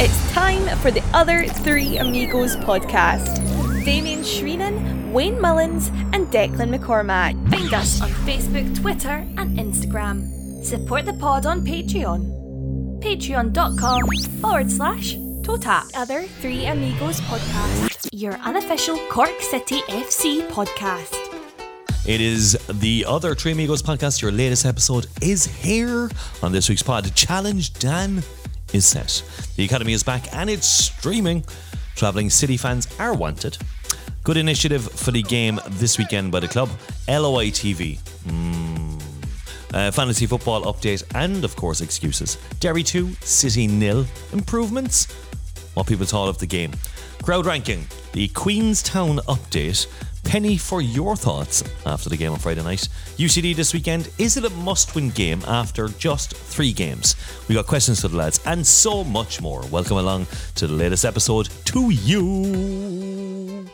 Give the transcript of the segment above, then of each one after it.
It's time for the Other Three Amigos podcast. Damien Shreenan, Wayne Mullins, and Declan McCormack. Find us on Facebook, Twitter, and Instagram. Support the pod on Patreon. Patreon.com forward slash Totap. Other Three Amigos podcast. Your unofficial Cork City FC podcast. It is the other Three Amigos podcast. Your latest episode is here on this week's pod. Challenge Dan is set. The Academy is back and it's streaming. Travelling City fans are wanted. Good initiative for the game this weekend by the club. LOI TV. Mm. Uh, fantasy football update and, of course, excuses. Derry 2, City nil. Improvements? What people thought of the game. Crowd ranking. The Queenstown update. Penny for your thoughts after the game on Friday night. UCD this weekend. Is it a must win game after just three games? We got questions for the lads and so much more. Welcome along to the latest episode to you.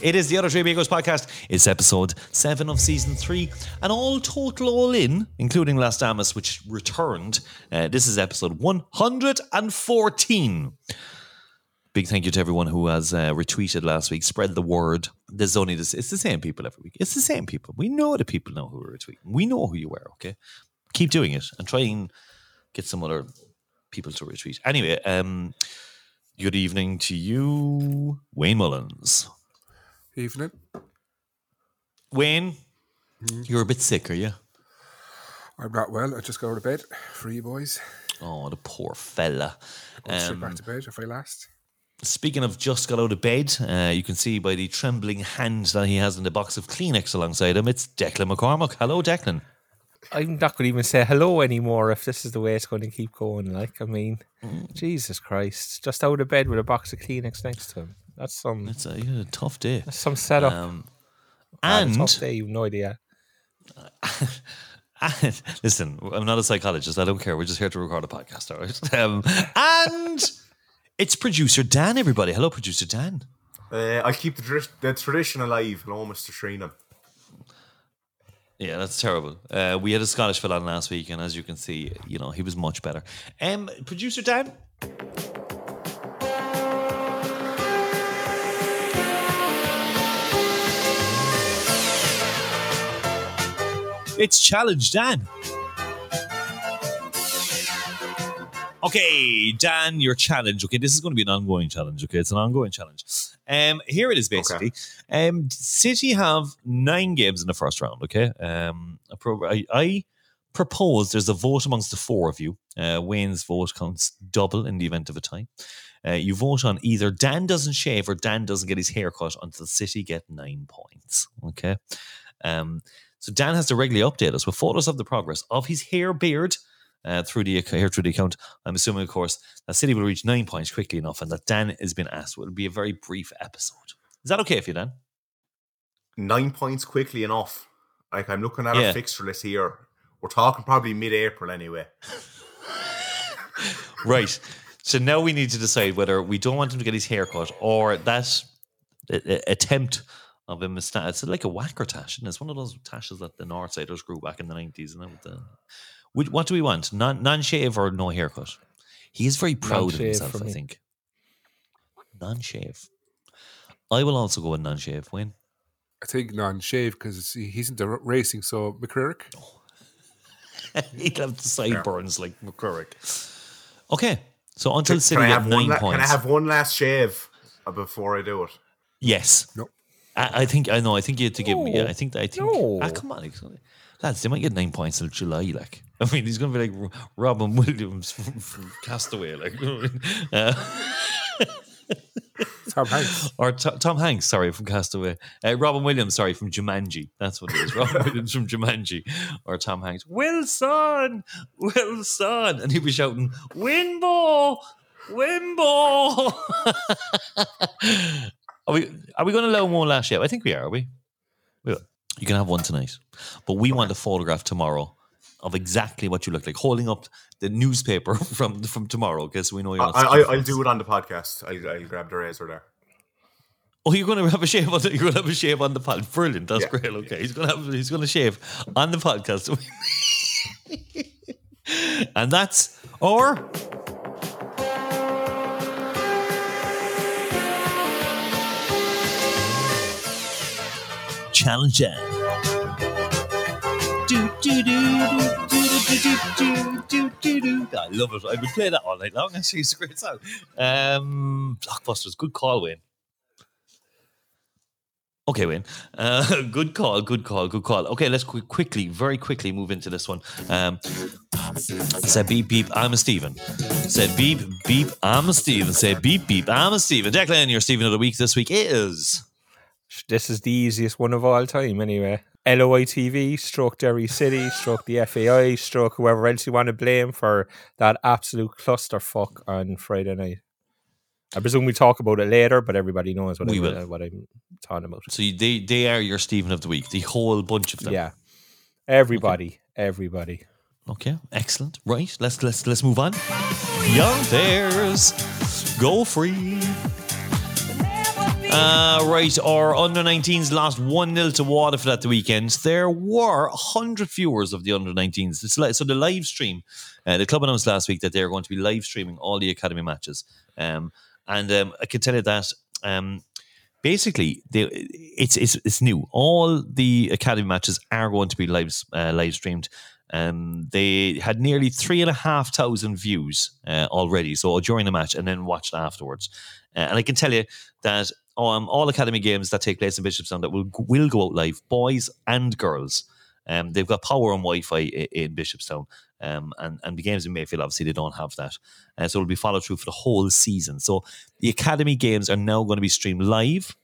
It is the Other Three Amigos podcast. It's episode seven of season three, and all total, all in, including Las Damas, which returned. Uh, this is episode 114. Big thank you to everyone who has uh, retweeted last week. Spread the word. There's only this. It's the same people every week. It's the same people. We know the people know who are retweeting. We know who you are. Okay, keep doing it and try and get some other people to retweet. Anyway, um, good evening to you, Wayne Mullins. Evening. Wayne, you're a bit sick, are you? I'm not well. I just got out of bed for you boys. Oh, the poor fella. Go straight Um, back to bed if I last. Speaking of just got out of bed, uh, you can see by the trembling hand that he has in the box of Kleenex alongside him, it's Declan McCormack. Hello, Declan. I'm not going to even say hello anymore if this is the way it's going to keep going. Like, I mean, Jesus Christ, just out of bed with a box of Kleenex next to him. That's some It's a, tough day. that's some setup. Um, and, tough day, you've no idea. and- listen, I'm not a psychologist. I don't care. We're just here to record a podcast, all right? Um, and it's producer Dan, everybody. Hello, producer Dan. Uh, I'll keep the, tr- the tradition alive. Hello, Mr. Shreenan. Yeah, that's terrible. Uh, we had a Scottish fella on last week, and as you can see, you know, he was much better. Um, producer Dan. It's Challenge Dan. Okay, Dan, your challenge. Okay, this is going to be an ongoing challenge. Okay, it's an ongoing challenge. Um, here it is basically. Um, City have nine games in the first round. Okay, um, I, pro- I, I propose there's a vote amongst the four of you. Uh, Wayne's vote counts double in the event of a tie. Uh, you vote on either Dan doesn't shave or Dan doesn't get his hair cut until City get nine points. Okay. Um, so Dan has to regularly update us with photos of the progress of his hair beard uh, through the here through the account. I'm assuming, of course, that City will reach nine points quickly enough, and that Dan has been asked. Will be a very brief episode. Is that okay for you, Dan? Nine points quickly enough. Like, I'm looking at Yeah. a fixture list here. We're talking probably mid April anyway. Right. So now we need to decide whether we don't want him to get his hair cut or that attempt of a moustache. It's like a whacker tash, and it's one of those tashes that the Northsiders grew back in the nineties. And with the, Which- what do we want? Non non shave or no haircut? He is very proud of Non-shave himself. I think non shave. I will also go with non shave. Win. I think non-shave because he's into r- racing. So McCririck. He'll have the sideburns like McCririck. Okay. So until Can, City I have nine la- points. can I have one last shave uh, before I do it? Yes. No. I, I think I know. I think you have to give me. Yeah, I think. I think. No. Ah, come on, lads. They might get nine points till July. Like, I mean, he's going to be like Robin Williams from, from Castaway, like, uh, Tom Hanks. or T- Tom Hanks. Sorry, from Castaway. Uh, Robin Williams. Sorry, from Jumanji. That's what it is. Robin Williams from Jumanji, or Tom Hanks. Wilson, Wilson, and he'd be shouting, "Winball, Winball." are we? Are we going to allow one last year? I think we are. Are we? we are. You can have one tonight, but we want a photograph tomorrow of exactly what you look like, holding up the newspaper from from tomorrow because we know you're. I, I, will do it on the podcast. I, will grab the razor there. Oh, you're going to have a shave on the, you're going to have a shave on the pod. Brilliant, that's yeah. great. Okay, he's going to have he's going to shave on the podcast, and that's or. Challenge I love it. I've been playing that all night long. Actually, it's a great song. Um, Blockbusters, good call, Wayne. Okay, Wayne. Uh, good call, good call, good call. Okay, let's qu- quickly, very quickly move into this one. Um, said beep beep, I'm a Steven. Said beep beep, I'm a Steven. Said beep beep, I'm a Steven. Declan, your Steven of the week this week is. This is the easiest one of all time, anyway. LOI TV, stroke Derry City, stroke the FAI, stroke whoever else you want to blame for that absolute clusterfuck on Friday night. I presume we talk about it later, but everybody knows what, We I, will. Uh, what I'm talking about. So you, they they are your Stephen of the week, the whole bunch of them. Yeah, everybody, everybody. Okay, excellent. Right, let's let's let's move on. Young Bears, go free. Uh, right, our under 19s lost 1 0 to Waterford at the weekend. There were 100 viewers of the under 19s. Like, so the live stream, uh, the club announced last week that they're going to be live streaming all the academy matches. Um, and um, I can tell you that um, basically they, it's, it's it's new. All the academy matches are going to be live uh, live streamed. Um, they had nearly three and a half thousand views uh, already, so during the match, and then watched afterwards. Uh, and I can tell you that um, all academy games that take place in Bishopstown that will will go out live, boys and girls. Um, they've got power and Wi-Fi in Bishopstown, um, and and the games in Mayfield obviously they don't have that, uh, so it'll be followed through for the whole season. So the academy games are now going to be streamed live,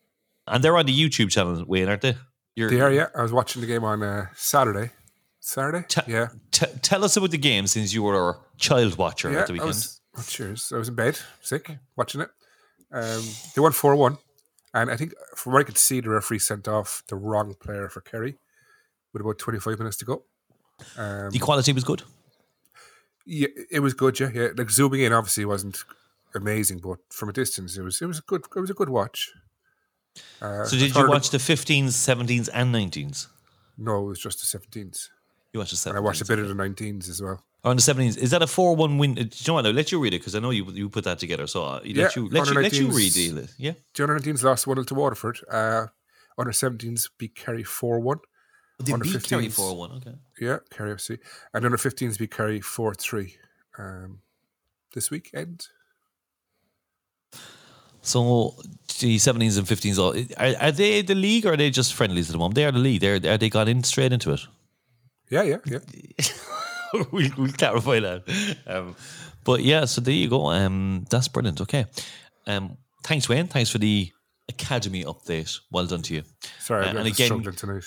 and they're on the YouTube channel, Wayne, aren't they? You're, They are, yeah. I was watching the game on uh, Saturday. Saturday? Ta- yeah. T- tell us about the game since you were a child watcher yeah at the I weekend. was, oh, cheers. I was in bed, sick, watching it. Um, they won 4 1. And I think from what I could see, the referee sent off the wrong player for Kerry with about 25 minutes to go. Um, the quality was good. yeah, it was good, yeah. yeah. Like zooming in obviously wasn't amazing, but from a distance it was it was a good it was a good watch. Uh, So did you watch the 15s, 17s, and 19s? No, it was just the 17s. You watched the 17s. And I watched a bit of the 19s as well. On the 17s, is that a 4 1 win? uh, Do you know what? I'll let you read it because I know you you put that together. So uh, let, Yeah, you, let, you, let you read it. Yeah. The under 19s lost 1 to Waterford. Uh, under 17s beat Kerry 4 1. They Under beat Kerry 15s. 4 1. Okay. Yeah, Kerry FC. And under 15s beat Kerry 4 3. Um, this weekend. So the 17s and 15s, are, are they the league or are they just friendlies at the moment? They are the league. They're, are they gone in straight into it? Yeah, yeah, yeah. we'll, we'll clarify that. Um, but yeah, so there you go. Um, that's brilliant. Okay. Um, thanks, Wayne. Thanks for the academy update. Well done to you. Sorry, Uh, and again- tonight.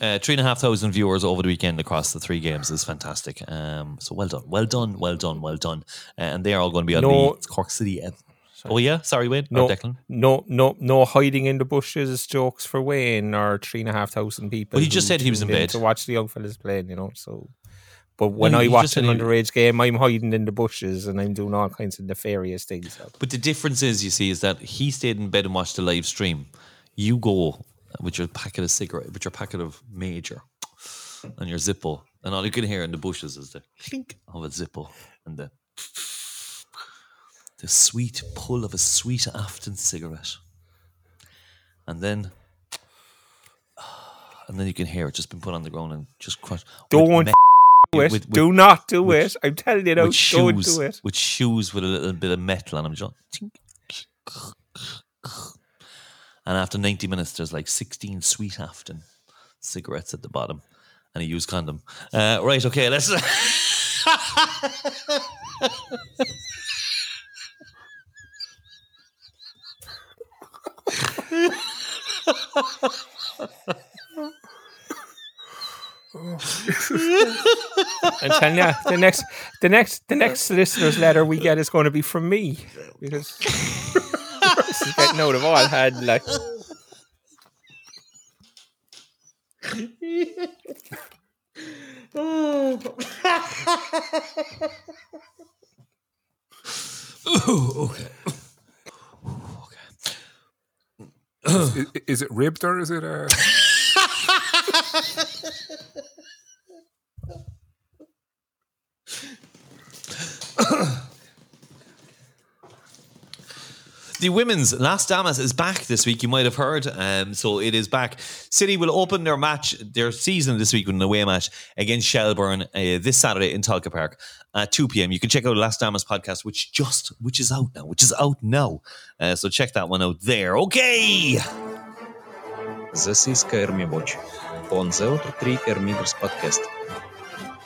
Uh, three and a half thousand viewers over the weekend across the three games is fantastic. Um, so well done, well done, well done, well done. Uh, and they are all going to be on No- the Cork City. Ed- oh yeah, sorry, Wayne. No, Or Declan. no, no, no hiding in the bushes jokes for Wayne or three and a half thousand people. Well, he just said he was in bed. to watch the young fellas playing. You know, so. But when No, I he watch just an said he- underage game, I'm hiding in the bushes and I'm doing all kinds of nefarious things. But the difference is, you see, is that he stayed in bed and watched the live stream. You go with your packet of cigarette, with your packet of major, and your Zippo, and all you can hear in the bushes is the clink of a Zippo and the the sweet pull of a sweet Afton cigarette, and then. And then you can hear it just been put on the ground and just crushed. Don't with me- Do it. with- with- do not do with- it. I'm telling you now. with Don't shoes, do it. with shoes with a little bit of metal on them. Just, and after 90 minutes, there's like 16 sweet Afton cigarettes at the bottom, and a used condom. Uh, right, okay, let's. I'm telling you, the next, the next, the next listener's letter we get is going to be from me because this is getting out of all hand. Like, okay. is, is it ribbed or is it uh The women's Las Damas is back this week. You might have heard. Um, so it is back. City will open their match, their season this week with an away match against Shelbourne uh, this Saturday in Tolka Park at 2 p.m. You can check out Las Damas podcast, which just which is out now, which is out now. Uh, so check that one out there. Okay. KRM Watch. On the other three Amigos podcast.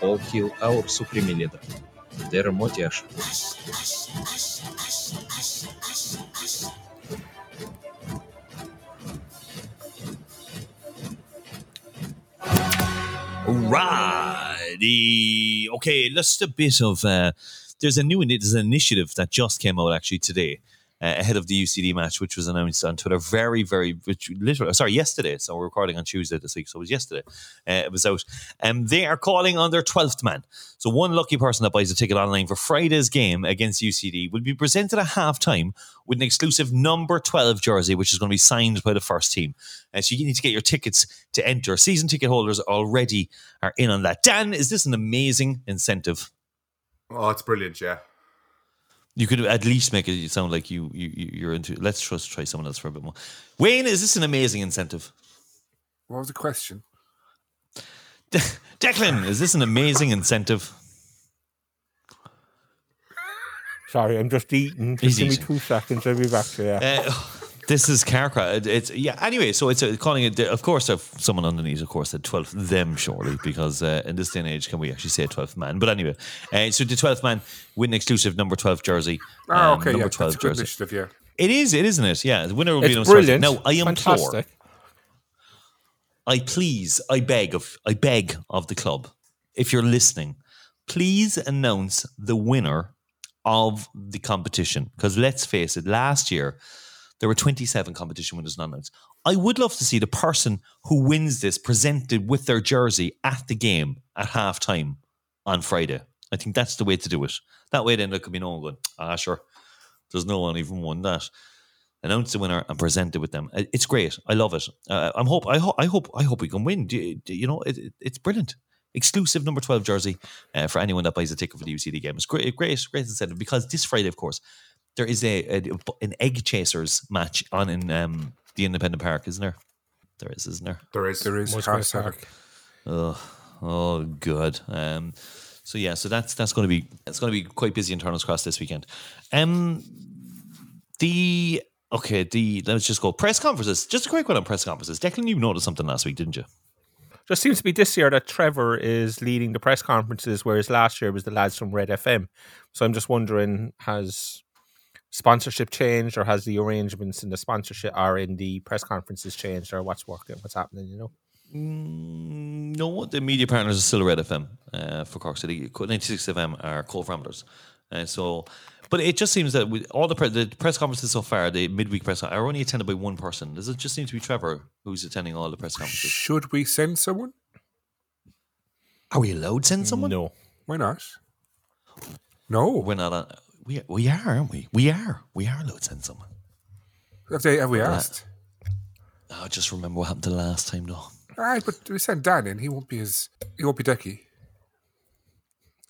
All heal our supreme leader. Der Motiash. Alrighty. Okay, just a bit of. Uh, there's a new there's an initiative that just came out actually today. Uh, ahead of the UCD match, which was announced on Twitter very, very, which literally, sorry, yesterday. So we're recording on Tuesday this week. So it was yesterday. Uh, it was out. And um, they are calling on their 12th man. So one lucky person that buys a ticket online for Friday's game against UCD will be presented at halftime with an exclusive number 12 jersey, which is going to be signed by the first team. Uh, so you need to get your tickets to enter. Season ticket holders already are in on that. Dan, is this an amazing incentive? Oh, it's brilliant, yeah. You could at least make it sound like you, you you're into. Let's just try someone else for a bit more. Wayne, is this an amazing incentive? What was the question? De- Declan, is this an amazing incentive? Sorry, I'm just eating. He's Just give me two seconds. I'll be back to you. Uh, this is Carcra. It's yeah. Anyway, so it's uh, calling it. Of course, if someone underneath, of course, said twelfth them surely because uh, in this day and age, can we actually say twelfth man? But anyway, uh, so the twelfth man win an exclusive number twelve jersey. Oh, um, okay, number yeah, twelve a jersey. initiative, yeah. It is, it isn't it? Yeah, the winner will be It's Thursday. brilliant. No, I implore, Fantastic. I please, I beg of, I beg of the club, if you're listening, please announce the winner of the competition. Because let's face it, last year there were 27 competition winners not announced. I would love to see the person who wins this presented with their jersey at the game at halftime on Friday. I think that's the way to do it. That way, then there could be no one going, ah, sure, there's no one even won that. Announce the winner and present it with them. It's great. I love it. Uh, I'm hope. I hope. I hope. I hope we can win. Do you, do you know, it, it- it's brilliant. Exclusive number twelve jersey uh, for anyone that buys a ticket for the UCD game. It's great. Great. Great incentive because this Friday, of course, there is a, a an egg chasers match on in um, the Independent Park, isn't there? There is, isn't there? There is. There is Much half Park. Oh, oh, good. Um, so yeah, so that's that's going to be it's going to be quite busy in Turner's Cross this weekend. Um, the okay, the let's just go press conferences. Just a quick one on press conferences. Declan, you noticed something last week, didn't you? Just seems to be this year that Trevor is leading the press conferences, whereas last year it was the lads from Red FM. So I'm just wondering, has sponsorship changed, or has the arrangements in the sponsorship or in the press conferences changed, or what's working, what's happening? You know, Mm, no, the media partners are still Red FM uh, for Cork City. 96 FM are co-parameters. Uh, so, but it just seems that with all the, pre- the press conferences so far, the midweek press are only attended by one person. Does it just seem to be Trevor who's attending all the press conferences? Should we send someone? Are we allowed to send someone? no. Why not? No. We're not. On, we we are, aren't we? We are. We are allowed to send someone. Have, they, have we Well, asked? Oh, just remember what happened the last time, though. All right, but we send Dan in. He won't be as he won't be Decky.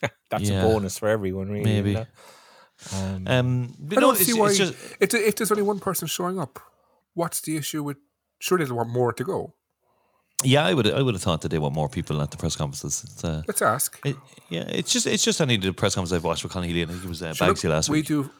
That's Yeah. a bonus for everyone, really. Maybe. Um, Um, but I don't it's, see why. it's just if, if there's only one person showing up, what's the issue with? Surely they want more to go. Yeah. I would I would have thought that they want more people at the press conferences. It's, uh, Let's ask. it, yeah, it's just it's just any of the press conferences I've watched with Connie Healy. I think it was uh, Sure, Bagsy last we week. We do.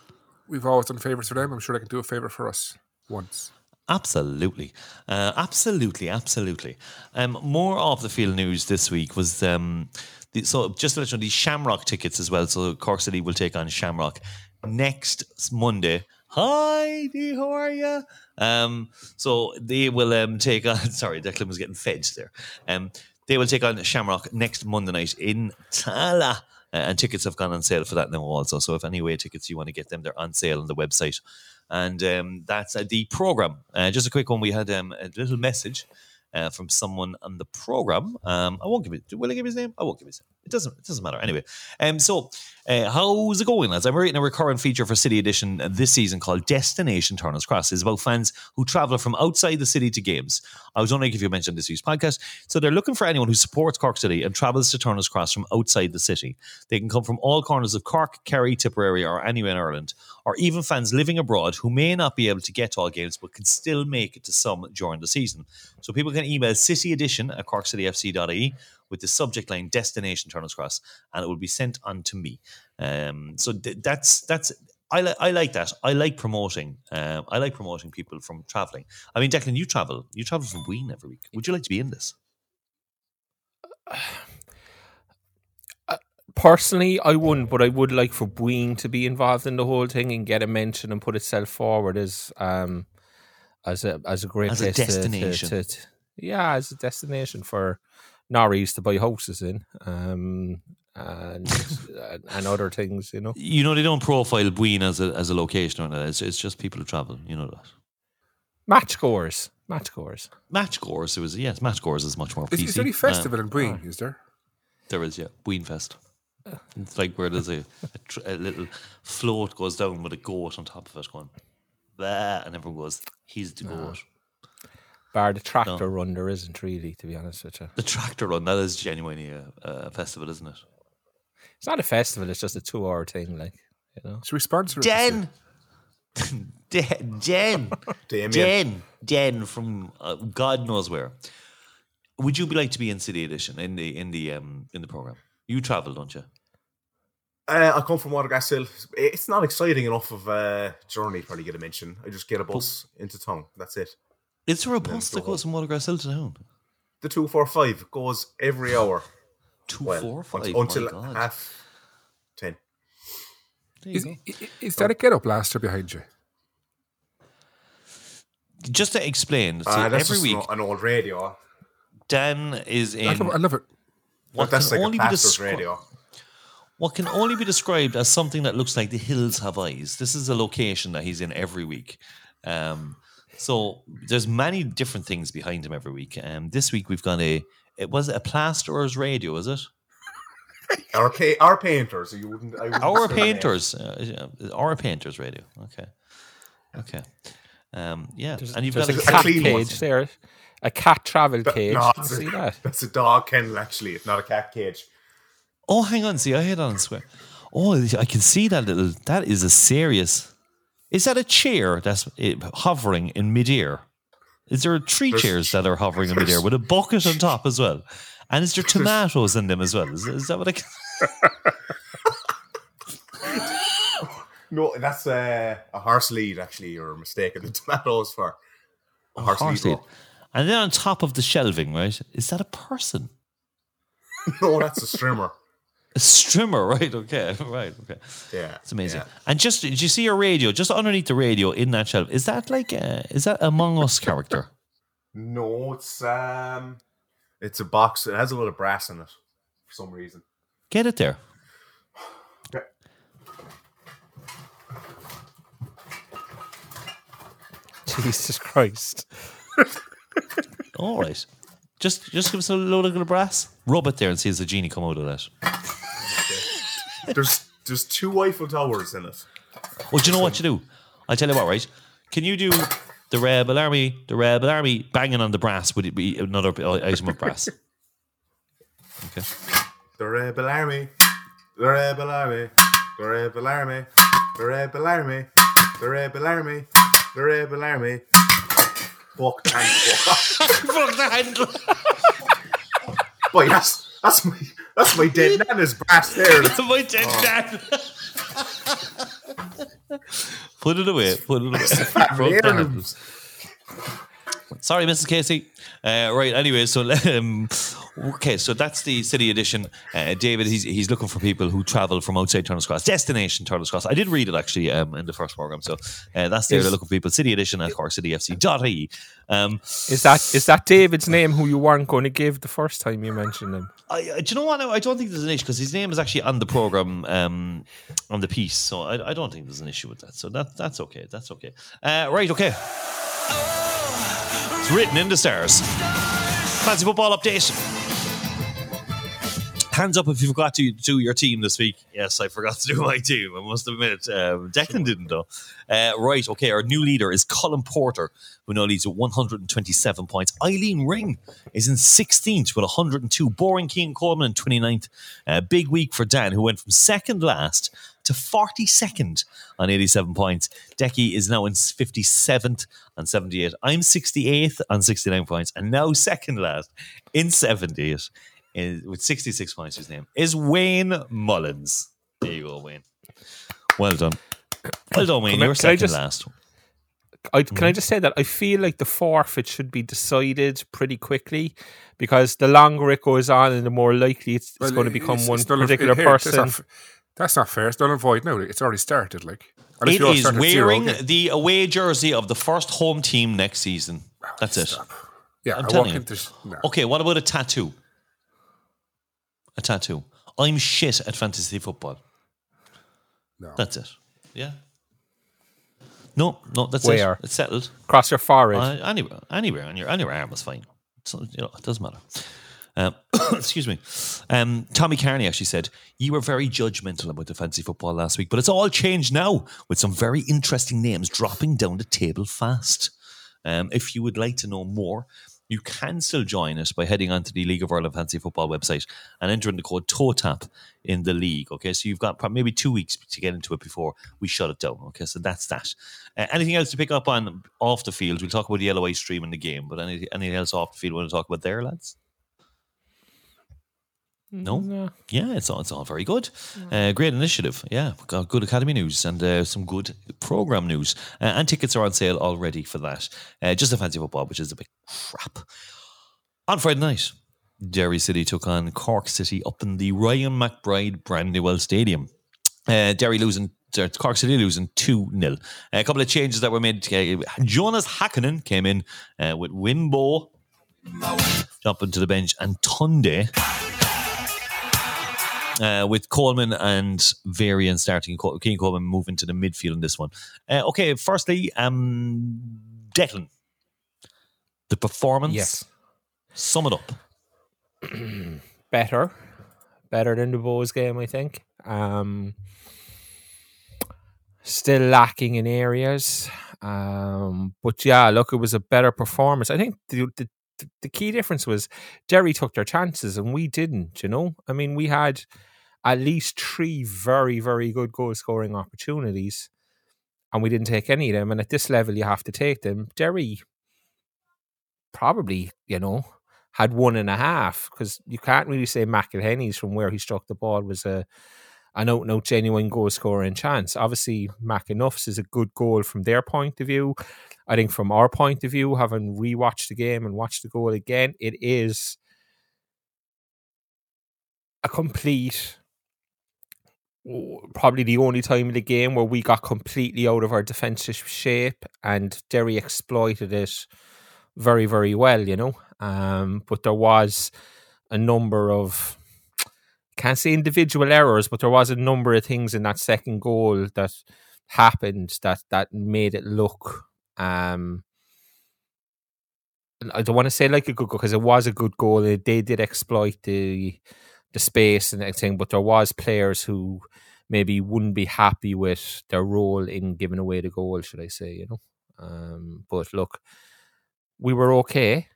We've always done favors for them. I'm sure they can do a favor for us once. Absolutely, uh, absolutely, absolutely. Um, more of the field news this week was um, the, so just to let you know, these Shamrock tickets as well. So Cork City will take on Shamrock next Monday. Hi, Dee, how are you? Um, so they will um, take on. Sorry, Declan was getting fed there. Um, they will take on Shamrock next Monday night in Tallaght. Uh, and tickets have gone on sale for that now also. So if any way tickets you want to get them, they're on sale on the website. And um, that's uh, the program. Uh, just a quick one. We had um, a little message uh, from someone on the program. Um, I won't give it. Will I give his name? I won't give his name. It doesn't. It doesn't matter anyway. Um. So, uh, how's it going, lads? I'm writing a recurrent feature for City Edition this season called Destination Turner's Cross. It's about fans who travel from outside the city to games. I was wondering if you mentioned this week's podcast. So they're looking for anyone who supports Cork City and travels to Turner's Cross from outside the city. They can come from all corners of Cork, Kerry, Tipperary, or anywhere in Ireland, or even fans living abroad who may not be able to get to all games but can still make it to some during the season. So people can email City Edition at corkcityfc.ie with the subject line destination Turner's Cross, and it will be sent on to me. Um, so th- that's that's I like I like that. I like promoting. Um, I like promoting people from traveling. I mean, Declan, you travel. You travel from Bweeng every week. Would you like to be in this? Personally, I wouldn't, but I would like for Bweeng to be involved in the whole thing and get a mention and put itself forward as um as a as a great As a place to- to- destination. To, to- yeah, as a destination for Norries to buy houses in, um, and and other things, you know. You know, they don't profile Bweeng as a as a location or anything. It's, it's just people who travel. You know that. Match goers, match goers. Match Gores, it was yes, Match Gores is much more Is, PC. is there any Um, festival in Bweeng? Is there? There is, yeah. Ween Fest. It's like where there's a, a, tr- a little float goes down with a goat on top of it going, bah, and everyone goes, he's the goat. Bar the tractor run, there isn't really, to be honest with you. The tractor run, that is genuinely a, a festival, isn't it? It's not a festival; it's just a two-hour thing, like you know. Should we sponsor it? this year? Den! Den! Jen! Jen! Jen from uh, God knows where. Would you be like to be in City Edition in the in the um in the program? You travel, don't you? Uh, I come from Watergrass Hill. It's not exciting enough of a journey to probably get a mention. I just get a bus into town. That's it. Is there a bus that goes from Watergrass Hill to town? The two four five goes every hour. Two, Well, four, five. until my God. half ten. There you Is, go. i- i- is that a get up blaster behind you? just to explain, see, Uh, that's every week an- an old radio. Dan is I in love, I love it. what that's can like only a be pastor's descri- radio. what can only be described as something that looks like the hills have eyes. This is a location that he's in every week. Um, so there's many different things behind him every week. Um, this week we've got a it was a plasterer's radio, is it? Our, pa- our painters. You wouldn't. I wouldn't Our say their name. painters, uh, our painters radio. Okay, okay, um, yeah. There's, and you've got a a, a cat clean one. cage there, a cat travel cage. No, Did you see that? That's a dog kennel. Actually, it's not a cat cage. Oh, hang on. See, I had on swear. Oh, I can see that little. That is a serious. Is that a chair that's eh, hovering in midair? Is there three There's- chairs that are hovering in midair with a bucket on top as well? And is there tomatoes in them as well? Is, is that what I can? No, that's uh, a horse lead. Actually, you're mistaken. The tomatoes for a horse, Horse lead. lead. And then on top of the shelving, right? Is that a person? No, that's a strimmer. A strimmer, right? Okay, right, okay. Yeah, It's amazing. yeah. And just did you see your radio? Just underneath the radio in that shelf, is that like a, is that Among Us character? No, it's um, it's a box. It has a lot of brass in it for some reason. Get it there. Okay. Jesus Christ! All right. Just just give us a load of little brass. Rub it there and see if the genie come out of that. There's there's two Eiffel Towers in it. Well, do you know what you do? I'll tell you what, right? Can you do the Rebel Army, the Rebel Army banging on the brass? Would it be another item of brass? Okay. The Rebel Army, the Rebel Army, the Rebel Army, the Rebel Army, the Rebel Army, the Rebel Army. Fuck and fuck. Fuck the handle. Boy, that's that's my that's my dead nana's brass there. That's my dead oh. dad. Put it away. Put it away. Fuck the handle. Sorry, Mrs. Casey. Uh, right. Anyway, so um, okay, so that's the city edition. Uh, David, he's he's looking for people who travel from outside Turner's Cross, destination Turner's Cross. I did read it actually um, in the first program, so uh, that's there. Is- They're looking for people. City edition at CorkCityFC.ie. Um, Is that is that David's name who you weren't going to give the first time you mentioned him? I, I- do you know what? I don't think there's an issue because his name is actually on the program, um, on the piece. So I, I don't think there's an issue with that. So that that's okay. That's okay. Uh, right. Okay. It's written in the stars. Fancy football update. Hands up if you forgot to do your team this week. Yes, I forgot to do my team. I must admit. Um, Declan didn't, though. Uh, right, okay. Our new leader is Colin Porter, who now leads with 127 points. Eileen Ring is in 16th with 102. Boring Cian Coleman in 29th. Uh, big week for Dan, who went from second last to 42nd on 87 points. Decky is now in 57th on 78. I'm 68th on 69 points, and now second last in 78 is, with 66 points. His name is Wayne Mullins. There you go, Wayne. Well done. Well done, Wayne. Can I- You're can I second just- last. I, can I mm-hmm. just say that I feel like the forfeit should be decided pretty quickly because the longer it goes on and the more likely it's, it's Well, going to become it's- one it's null and- particular here, that's person. not That's not fair. It's null and void now. It's already started. Like Unless It you all is start at zero, wearing okay. the away jersey of the first home team next season. Oh, that's it. Yeah, I'm I telling you. into no. Okay, what about a tattoo? A tattoo. I'm shit at fantasy football. no. That's it. Yeah. No, no, that's Where? it. It's settled. Cross your forehead. Uh, anywhere, anywhere on your on your arm is fine. So, you know, it doesn't matter. Um, excuse me. Um, Tommy Carney actually said you were very judgmental about the fancy football last week, but it's all changed now with some very interesting names dropping down the table fast. Um, if you would like to know more, you can still join us by heading onto the League of Ireland Fantasy Football website and entering the code TOTAP in the league. Okay, so you've got maybe two weeks to get into it before we shut it down. Okay, so that's that. Uh, anything else to pick up on off the field? We'll talk about the LOA stream in the game, but any, anything else off the field we want to talk about there, lads? No? No. Yeah, it's all, it's all very good. Uh, great initiative. Yeah, We've got good academy news and uh, some good program news. Uh, and tickets are on sale already for that. Uh, just a fancy football, which is a bit crap. On Friday night, Derry City took on Cork City up in the Ryan McBride Brandywell Stadium. Uh, Derry losing, uh, Cork City losing 2 0. A couple of changes that were made. Jonas Hakkinen came in uh, with Wimbo jumping to the bench and Tunde uh, with Coleman and Varian starting. King Coleman moving to the midfield in this one. Uh, okay, firstly, um, Declan. The performance. Yes. Sum it up. better, better than the Bohs game, I think. Um, still lacking in areas, um, but yeah, look, it was a better performance. I think the, the the key difference was Derry took their chances and we didn't. You know, I mean, we had at least three very very good goal scoring opportunities, and we didn't take any of them. And at this level, you have to take them. Derry probably, you know, had one and a half because you can't really say McEleney's from where he struck the ball was a out and out genuine goal scoring chance. Obviously, McEneff's is a good goal from their point of view. I think from our point of view, having rewatched the game and watched the goal again, it is a complete probably the only time in the game where we got completely out of our defensive shape and Derry exploited it very, very well, you know. Um, but there was a number of can't say individual errors, but there was a number of things in that second goal that happened that that made it look um I don't want to say like a good goal because it was a good goal. They they did exploit the the space and everything, but there was players who maybe wouldn't be happy with their role in giving away the goal, should I say, you know. Um, but look, we were okay,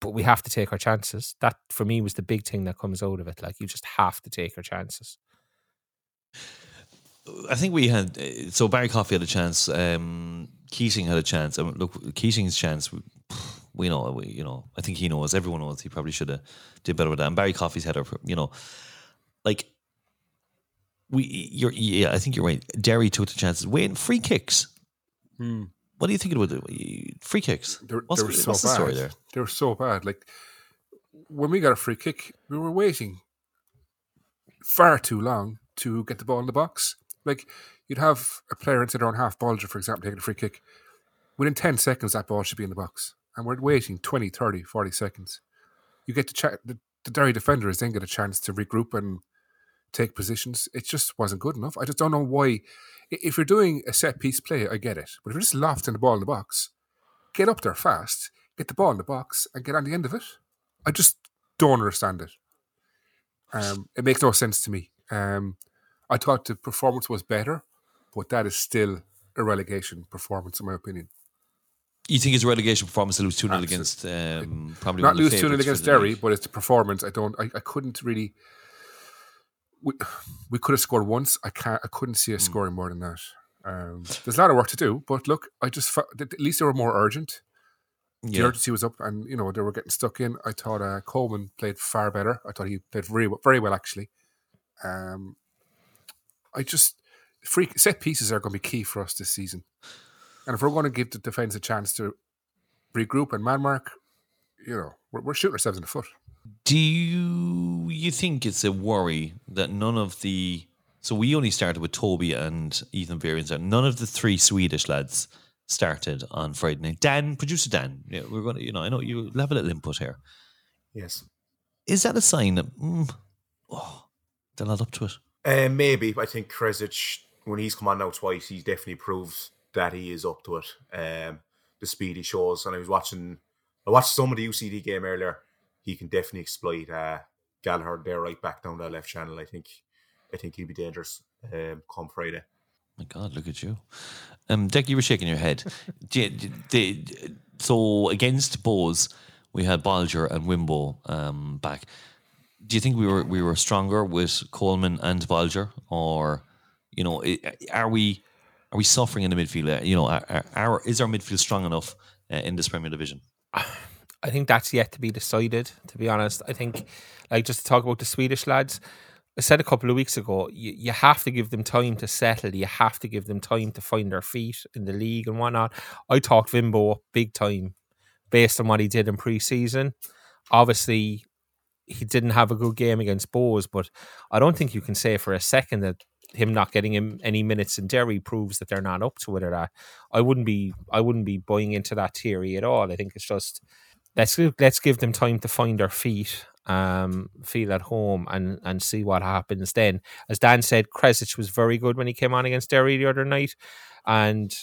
but we have to take our chances. That for me was the big thing that comes out of it. Like you just have to take our chances. I think we had uh, so Barry Coffey had a chance. Um, Keating had a chance. I mean, look, Keating's chance. We, we know. We, you know. I think he knows. Everyone knows. He probably should have did better with that. And Barry Coffey's header. You know, like we. You're. Yeah, I think you're right. Derry took the chances. Wait, free kicks. Hmm. What do you think it would the free kicks? They, were- what's they were so what's the bad. story there? They were so bad. Like when we got a free kick, we were waiting far too long to get the ball in the box. Like you'd have a player inside their own half Bolger, for example, taking a free kick. Within 10 seconds, that ball should be in the box. And we're waiting 20, 30, 40 seconds. You get to chat, the, the Derry defenders then get a chance to regroup and take positions. It just wasn't good enough. I just don't know why. If you're doing a set piece play, I get it. But if you're just lofting the ball in the box, get up there fast, get the ball in the box, and get on the end of it. I just don't understand it. Um, it makes no sense to me. Um, I thought the performance was better, but that is still a relegation performance, in my opinion. You think it's a relegation performance to lose 2 0 against um, probably Not lose two 0 against Derry, but it's the performance. I don't. I, I couldn't really. We, we could have scored once. I can't. I couldn't see us scoring more than that. Um, there's a lot of work to do, but look, I just felt at least they were more urgent. The urgency was up, and you know they were getting stuck in. I thought uh, Coleman played far better. I thought he played very very well actually. Um, I just free set pieces are going to be key for us this season, and if we're going to give the defense a chance to regroup and man mark, you know we're, we're shooting ourselves in the foot. Do you, you think it's a worry that none of the so we only started with Toby and Ethan Varians and none of the three Swedish lads started on Friday night. Dan, producer Dan, yeah, we're gonna you know I know you have a little input here. Yes. Is that a sign that mm, oh, they're not up to it? Um, maybe. I think Kresic, when he's come on now twice, he definitely proves that he is up to it. Um, the speed he shows. And I was watching, I watched some of the UCD game earlier. He can definitely exploit uh, Gallagher there right back down that left channel. I think I think he'd be dangerous um, come Friday. My God, look at you. Um, Dick, you were shaking your head. Do do- do- so against Bohs, we had Bolger and Wimbo um, back. Do you think we were we were stronger with Coleman and Bolger, or you know, are we are we suffering in the midfield? Uh, You know, are- is our midfield strong enough uh, in this Premier Division? I think that's yet to be decided, to be honest. I think, like, just to talk about the Swedish lads, I said a couple of weeks ago, you, you have to give them time to settle. You have to give them time to find their feet in the league and whatnot. I talked Vimbo up big time based on what he did in pre season. Obviously, he didn't have a good game against Bohs, but I don't think you can say for a second that him not getting him any minutes in Derry proves that they're not up to it or that. I wouldn't be I wouldn't be buying into that theory at all. I think it's just let's give, let's give them time to find their feet, um, feel at home, and and see what happens then. As Dan said, Kresic was very good when he came on against Derry the other night, and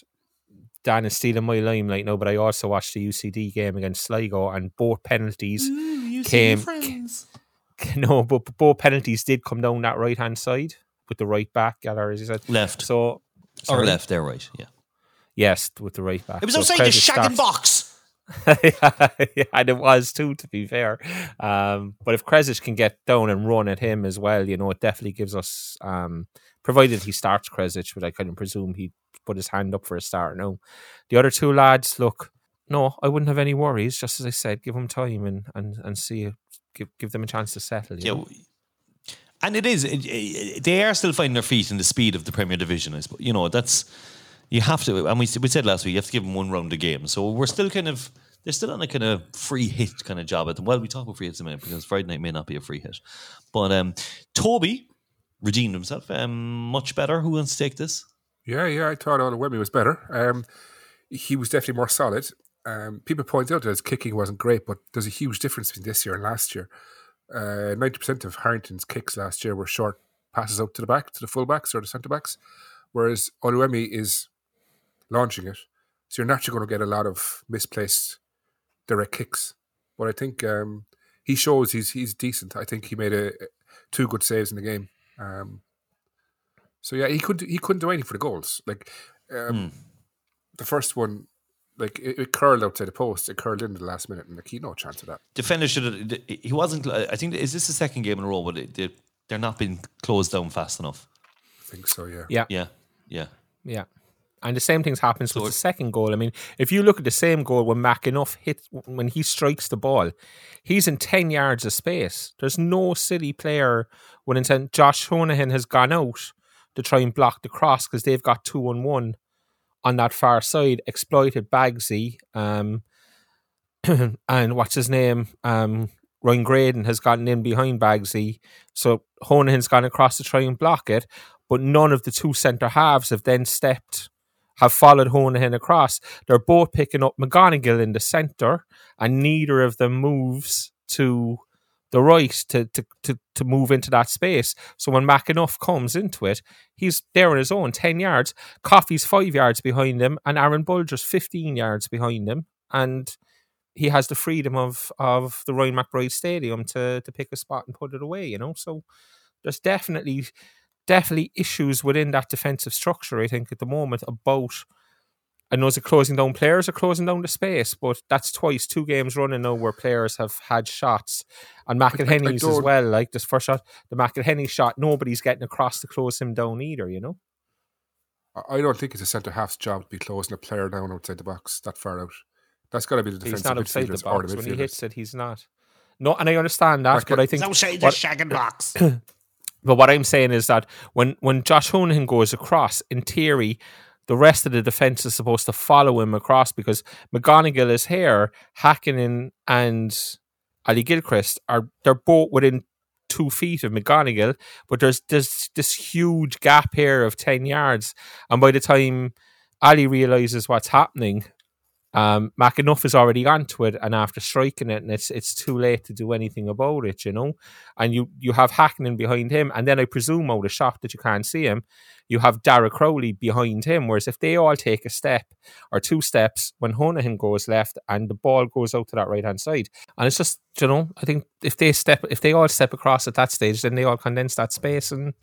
Dan is stealing my limelight now. But I also watched the UCD game against Sligo, and both penalties came. No, but but both penalties did come down that right hand side with the right back, Galler, as you said. Left So or sorry? left? There, right? Yeah. Yes, with the right back. It was So outside the Kresic shagging box. yeah, and it was too, to be fair. Um, but if Kresic can get down and run at him as well, you know, it definitely gives us, um, provided he starts Kresic, but I kind of presume he put his hand up for a start No, The other two lads, look, no, I wouldn't have any worries. Just as I said, give them time and and and see, give give them a chance to settle. You Yeah, know? and it is. It, it, they are still finding their feet in the speed of the Premier Division. I suppose you know that's you have to. And we we said last week you have to give them one round a game. So we're still kind of they're still on a kind of free hit kind of job at them. Well, we talk about free hits a minute because Friday night may not be a free hit, but um, Toby redeemed himself. Um, much better. Who wants to take this? Yeah, yeah, I thought Oluwayemi was better. Um, he was definitely more solid. Um, people point out that his kicking wasn't great, but there's a huge difference between this year and last year. Uh, Ninety percent of Harrington's kicks last year were short passes out to the back, to the fullbacks or the centre backs, whereas Oluwayemi is launching it. So you're naturally going to get a lot of misplaced direct kicks. But I think um, he shows he's he's decent. I think he made a, two good saves in the game. Um, so yeah, he could he couldn't do anything for the goals. Like um, the first one, like it, it curled outside the post. It curled in the last minute, and like he no chance of that. Defender should have. He wasn't. I think is this the second game in a row, but they, they're not being closed down fast enough. I think so. Yeah. yeah, Yeah, yeah. Yeah. And the same things happens with the second goal. I mean, if you look at the same goal when McEneff hits, when he strikes the ball, he's in ten yards of space. There's no city player when intent Josh Honohan has gone out to try and block the cross because they've got two on one on that far side, exploited Bagsy, um, and what's his name? Um, Ryan Graydon has gotten in behind Bagsy. So Honohan's gone across to try and block it, but none of the two centre halves have then stepped, have followed Honohan across. They're both picking up McGonigal in the centre, and neither of them moves to the right to, to, to, to move into that space. So when McEneff comes into it, he's there on his own, 10 yards. Coffey's five yards behind him, and Aaron Bolger's 15 yards behind him. And he has the freedom of of the Ryan McBride Stadium to to pick a spot and put it away. You know, so there's definitely definitely issues within that defensive structure. I think at the moment about. I know they're closing down players are closing down the space, but that's twice, two games running now where players have had shots. And McEleney's as well, like this first shot, the McEleney shot, nobody's getting across to close him down either, you know? I- I don't think it's a centre half's job to be closing a player down outside the box that far out. That's got to be the defensive He's not outside the midfielders or box. the When he hits it, he's not. No, and I understand that, Like, but I think outside what- shagging box. But what I'm saying is that when when Josh Honohan goes across, in theory, the rest of the defense is supposed to follow him across because McGonigal is here, Hakkinen and Ali Gilchrist are they're both within two feet of McGonigal, but there's there's this huge gap here of ten yards, and by the time Ali realizes what's happening. Um, McEneff is already onto it, and after striking it, and it's it's too late to do anything about it, you know and you you have Hakkinen behind him, and then I presume out a shot that you can't see him, you have Dara Crowley behind him. Whereas if they all take a step or two steps when Honohan goes left and the ball goes out to that right hand side, and it's just you know I think if they step if they all step across at that stage, then they all condense that space and.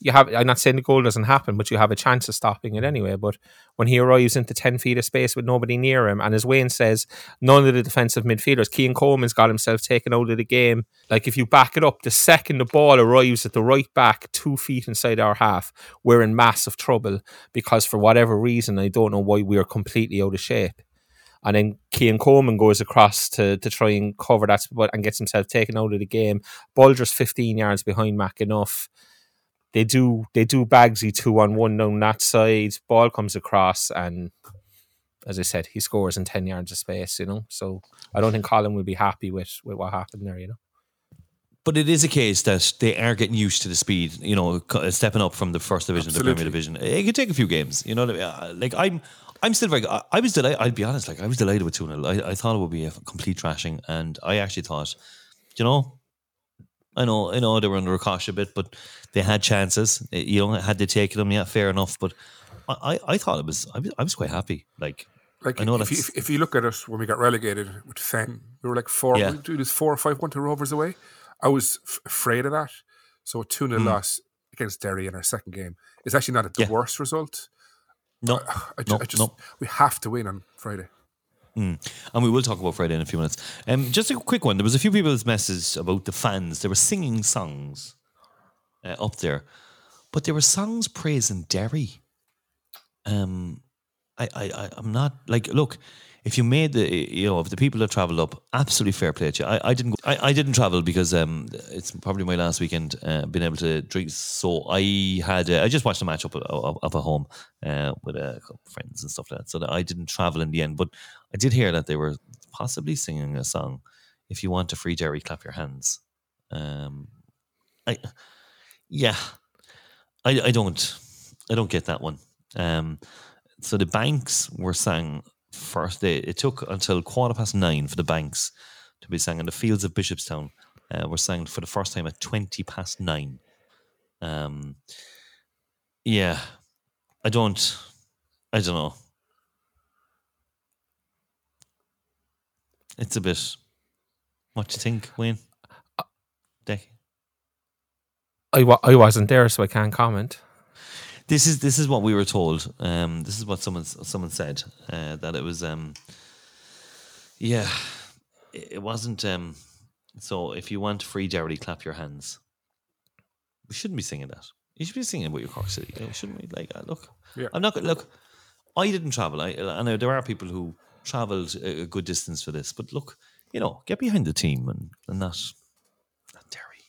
You have. I'm not saying the goal doesn't happen, but you have a chance of stopping it anyway. But when he arrives into ten feet of space with nobody near him, and as Wayne says, none of the defensive midfielders, Cian Coleman's got himself taken out of the game. Like if you back it up, the second the ball arrives at the right back, two feet inside our half, we're in massive trouble because for whatever reason, I don't know why we are completely out of shape. And then Cian Coleman goes across to to try and cover that spot and gets himself taken out of the game. Bolger's 15 yards behind McEneff. They do they do Bagsy two on one down that side. Ball comes across and as I said, he scores in 10 yards of space, you know. So I don't think Colin will be happy with, with what happened there, you know. But it is a case that they are getting used to the speed, you know, stepping up from the first division to the Premier Division. It could take a few games, you know. what I mean? Uh, Like I'm, I'm still very. I, I was delighted. I'll be honest. Like I was delighted with two 0 I, I thought it would be a complete trashing, and I actually thought, you know, I know, I know they were under a cosh a bit, but they had chances. Eh, You know, had they taken them, yeah, fair enough. But I, I, I thought it was. I was, I was quite happy. Like Like I know if, you, if, if you look at us when we got relegated with Fenn, we were like four, Yeah. we do this four or five one to Rovers away. I was f- afraid of that. So a 2 0 loss against Derry in our second game is actually not the. Yeah. worst result. no, I, ju- No, I just, no. we have to win on Friday. And we will talk about Friday in a few minutes. Um, just a quick one. There was a few people's messages about the fans. They were singing songs uh, up there, but there were songs praising Derry. Um, I, I, I, I'm not like. Look, if you made the, you know, if the people that travelled up, absolutely fair play to you. I, I didn't, go, I, I didn't travel because um, it's probably my last weekend uh, being able to drink. So I had, uh, I just watched the match up at, up, up at home uh, with a couple of friends and stuff like that. So that I didn't travel in the end, but I did hear that they were possibly singing a song. If you want to free Derry, clap your hands. Um, I, yeah, I, I don't, I don't get that one. Um, so the banks were sang first. They, it took until quarter past nine for the banks to be sang in the fields of Bishopstown. Uh, were sang for the first time at twenty past nine. Um, yeah, I don't, I don't know. It's a bit. What do you think, Wayne? Deck. I, wa- I wasn't there, so I can't comment. This is this is what we were told. Um, this is what someone someone said uh, that it was. Um, yeah, it, it wasn't. Um, so if you want free Derry, clap your hands. We shouldn't be singing that. You should be singing about your Cork City, you know, shouldn't we? Like, uh, look, Yeah. I'm not gonna look. I didn't travel. I, I know there are people who travelled a, a good distance for this, but look, you know, get behind the team and, and not, not Derry.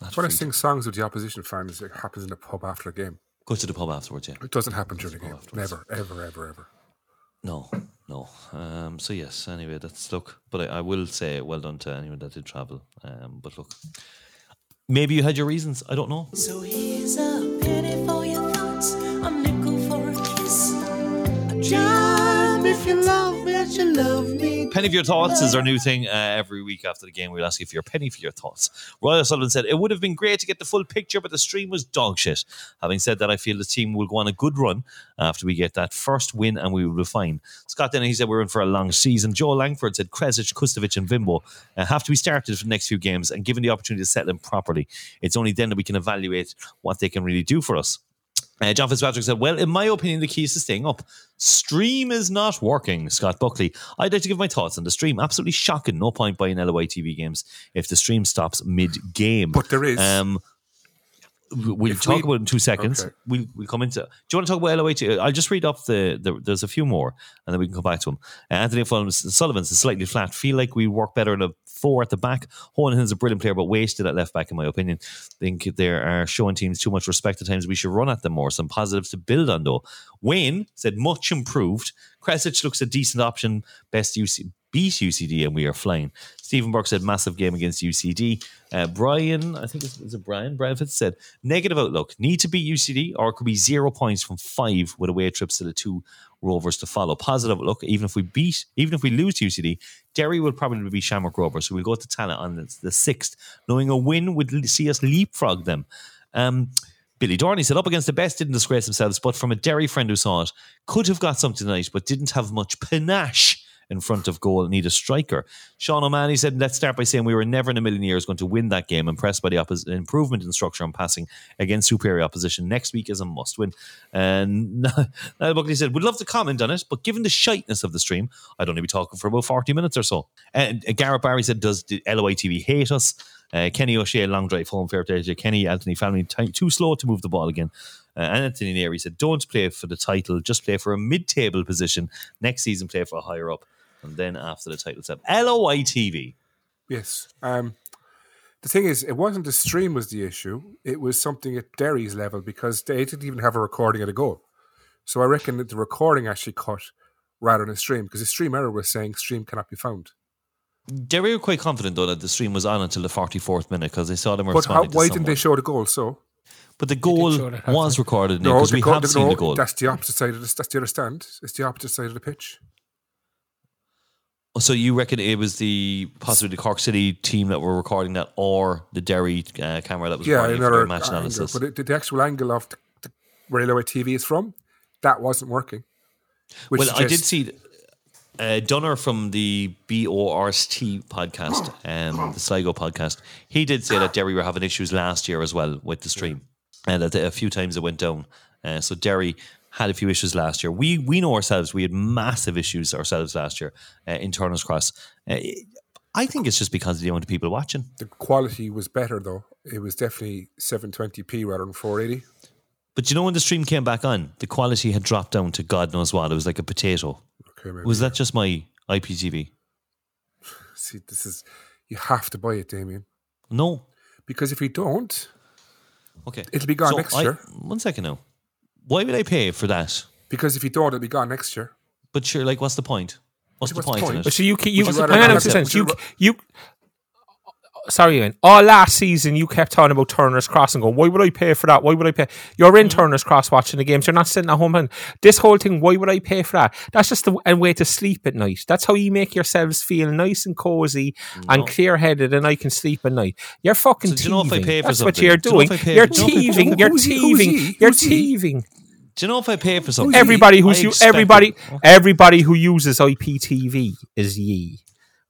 Not When I sing songs with the opposition fans, it happens in a pub after a game. Go to the pub afterwards, yeah. It doesn't happen during the game. Never, ever, ever, ever. No, no. Um, so yes. Anyway, that's look. But I, I will say well done to anyone that did travel. Um, but look, maybe you had your reasons. I don't know. So here's a penny for your thoughts, a nickel for a kiss. A dime if you love me, as you love me Penny for your thoughts is our new thing. Uh, every week after the game, we'll ask you for your penny for your thoughts. Royal Sullivan said it would have been great to get the full picture, but the stream was dog shit. Having said that, I feel the team will go on a good run after we get that first win, and we will be fine. Scott Denny he said we're in for a long season. Joe Langford said Kresic, Kustovic, and Vimbo uh, have to be started for the next few games and given the opportunity to settle in properly. It's only then that we can evaluate what they can really do for us. Uh, John Fitzpatrick said, Well, in my opinion, the key is to staying up. Stream is not working, Scott Buckley. I'd like to give my thoughts on the stream. Absolutely shocking. No point buying LOI TV games if the stream stops mid game. But there is. Um, we'll If talk we- about it in two seconds. Okay. We'll, we'll come into. Do you want to talk about? TV? I'll just read off the, the. There's a few more, and then we can come back to them. Uh, Anthony Fulham- Sullivan's is slightly flat. Feel like we work better in a four at the back. Hohen's a brilliant player, but wasted at left back, in my opinion. think they are showing teams too much respect at times. We should run at them more. Some positives to build on, though. Wayne said much improved. Kresic looks a decent option. Best UC, beat UCD, and we are flying. Stephen Burke said massive game against UCD. Uh, Brian, I think it's, is it Brian? Brian Fitz said negative outlook. Need to beat UCD, or it could be zero points from five with away trips to the two Rovers to follow. Positive outlook. Even if we beat, even if we lose to UCD, Derry will probably be Shamrock Rovers. So we'll go to Tallaght on the, the sixth, knowing a win would see us leapfrog them. Um, Billy Dorney said, up against the best, didn't disgrace themselves, but from a Derry friend who saw it, could have got something tonight, but didn't have much panache in front of goal, and need a striker. Sean O'Malley said, let's start by saying we were never in a million years going to win that game, impressed by the oppos- improvement in structure and passing against superior opposition. Next week is a must win. And Niall Buckley said, would love to comment on it, but given the shiteness of the stream, I'd only be talking for about 40 minutes or so. And uh, Garrett Barry said, does the LOI TV hate us? Uh, Kenny O'Shea, long drive home, fair play to. Kenny, Anthony, family, time, too slow to move the ball again. Uh, Anthony Neary said, don't play for the title, just play for a mid-table position. Next season, play for a higher up. And then after the title step, LOI TV. Yes. Um, the thing is, it wasn't the stream was the issue. It was something at Derry's level because they didn't even have a recording of the goal. So I reckon that the recording actually cut rather than stream because the stream error was saying stream cannot be found. Derry were quite confident though that the stream was on until the 44th minute because they saw them But how, responding to why didn't they show the goal? So But the goal show that, haven't was recorded no, because the we goal- have the- seen no, the goal. That's the opposite side of the. That's the other stand. It's the opposite side of the pitch. So you reckon it was the possibly the Cork City team that were recording that, or the Derry uh, camera that was Yeah, recording for another match angle. analysis? But it, the actual angle of the, the railway TV is from that wasn't working. Well, I did see uh, Dunner from the BORST podcast, um, the Sligo podcast. He did say that Derry were having issues last year as well with the stream, and that a few times it went down. Uh, so Derry had a few issues last year. We we know ourselves we had massive issues ourselves last year uh, in Turner's Cross. Uh, I think it's just because of the amount of people watching. the quality was better though. It was definitely 720p rather than 480. But you know when the stream came back on, the quality had dropped down to God knows what. It was like a potato. Okay. Was that just my IPTV? See, this is you have to buy it, Damien, No. because if you don't, Okay. It'll be gone next I- year. One second now. Why would I pay for that? because if you don't, it'll be gone next year. But sure, like, what's the point? What's, What's the the point, in it? So you can you Would you rather on have- second. would You you you. Sorry, Ian. All last season, you kept talking about Turner's Cross and going, "Why would I pay for that? Why would I pay?" You're in mm. Turner's Cross watching the games. You're not sitting at home and this whole thing. Why would I pay for that? That's just a, a way to sleep at night. That's how you make yourselves feel nice and cozy and clear headed, and I can sleep at night. You're fucking So do you know if I pay for That's what something? you're Do you know doing. You're do you know if I- thieving. You're Who's he? Who's thieving. he? You're Who's he? thieving. Do you know if I pay for something? Everybody I who's you, everybody, it. everybody who uses IPTV is ye,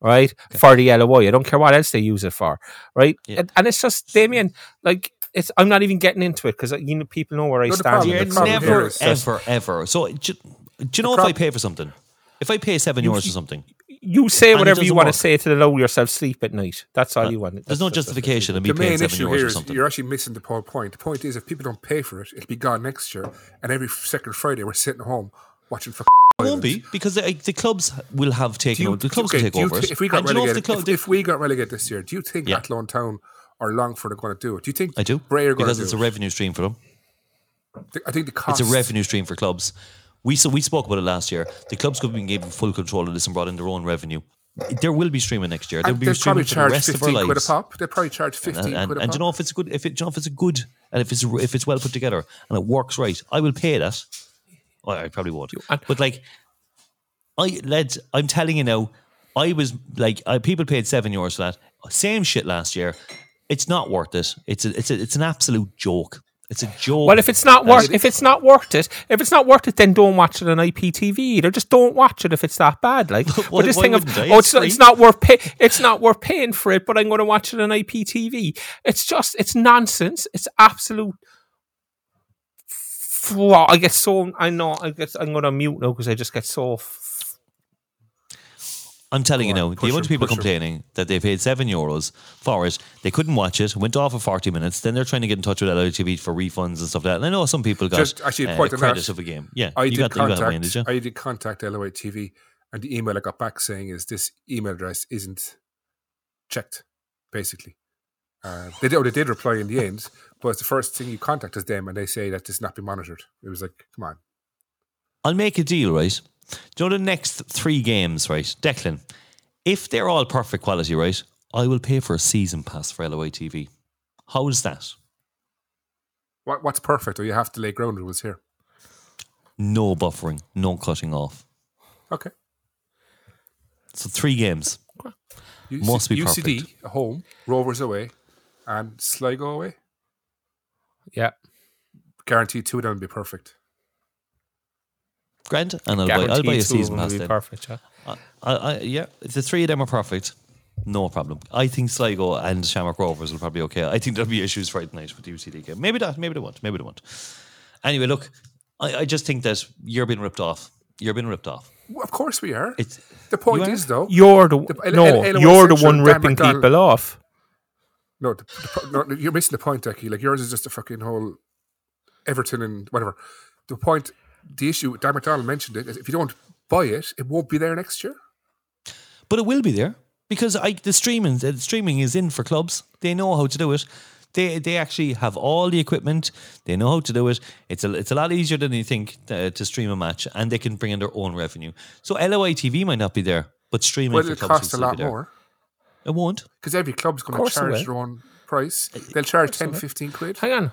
right? For the LOI, I don't care what else they use it for, right? Yeah. And, and it's just Damien, like it's. I'm not even getting into it because you know people know where I No, stand. problem- You're with the it. problem never, here is just- ever, ever. So, do, do you know if prob- I pay for something? If I pay seven euros for something, You say whatever you want work. to say to allow yourself sleep at night. That's all uh, you want. there's no that's- that's what you justification in me The paying main seven issue euros here or something. you're actually missing the whole point. The point is, if people don't pay for it, it'll be gone next year, and every second Friday we're sitting home watching. For It won't be because the, the clubs will have taken over. The clubs okay, will take over. it. if we got And do you know if the relegated, if, if we got relegated this year, do you think Yeah. Athlone Town or Longford are going to do it? Do you think I do Bray are going because to it's do a revenue stream for them. I think the cost. It's a revenue stream for clubs. We so we spoke about it last year. The clubs could be given full control of this and brought in their own revenue. There will be streaming next year. There will be streaming for the rest of our fifteen quid a lives. pop. They probably charge fifteen And, and, quid a and pop. do you know if it's good? If it, do you know if it's a good and if it's if it's well put together and it works right, I will pay that. Well, I probably won't. and- But like, I lads, I'm telling you now, I was like, I, people paid seven euros for that. Same shit last year. It's not worth it. It's a, it's a, it's an absolute joke. It's a joke. Well, if it's not worth if it's not worth it, if it's not worth it, then don't watch it on IPTV either. Just don't watch it if it's that bad. Like, Why- but this thing of oh, It's it's, not, it's not worth pay, it's not worth paying for it, but I'm going to watch it on IPTV. It's just it's nonsense. It's absolute. F- I get so I know I get I'm going to mute now because I just get so. F- I'm telling you Go now, the amount of people push him. complaining that they paid seven euros for it, they couldn't watch it, went off for 40 minutes, then they're trying to get in touch with LITV for refunds and stuff like that. And I know some people got Just actually, uh, point on credit that, of a game. Yeah, I you did got, you got that, contact. did you? I did contact LOI TV, and the email I got back saying is this email address isn't checked. Basically, uh, they did. oh, They did reply in the end, but it's the first thing you contact is them, and they say that this not be monitored. It was like, come on. I'll make a deal, right? Do you know the next three games, right? Declan, if they're all perfect quality, right, I will pay for a season pass for LOI TV. How is that? What, what's perfect? Or you have to lay ground rules here. No buffering, no cutting off. Okay. So three games. UC, Must be UCD perfect. at home, Rovers away, and Sligo away. Yeah, Guaranteed two of them will be perfect. Grand, and I'll buy, I'll buy a guaranteed two of season pass be then. Perfect. Yeah. I, I, I, yeah, if the three of them are perfect, no problem. I think Sligo and Shamrock Rovers will probably okay. I think there'll be issues Friday night with the UCD game. Maybe not. Maybe they won't. Maybe they won't. Anyway, look, I, I just think that you're being ripped off. You're being ripped off. Well, of course we are. It's the point are? is, though, You're the, The- L- no, L- you're the one ripping McDonald. people off. No, the, the, no, you're missing the point, Decky. Like yours is just a fucking whole Everton and whatever. The point, the issue, Dan McDonald mentioned it. Is if you don't buy it, it won't be there next year. But it will be there because I, the streaming the streaming is in for clubs. They know how to do it. They they actually have all the equipment. They know how to do it. It's a it's a lot easier than you think uh, to stream a match, and they can bring in their own revenue. So LOI TV might not be there, but streaming Well, for clubs cost will a still lot be there. more It won't. because every club's going to charge their own price. They'll charge course 10, 15 quid. Hang on.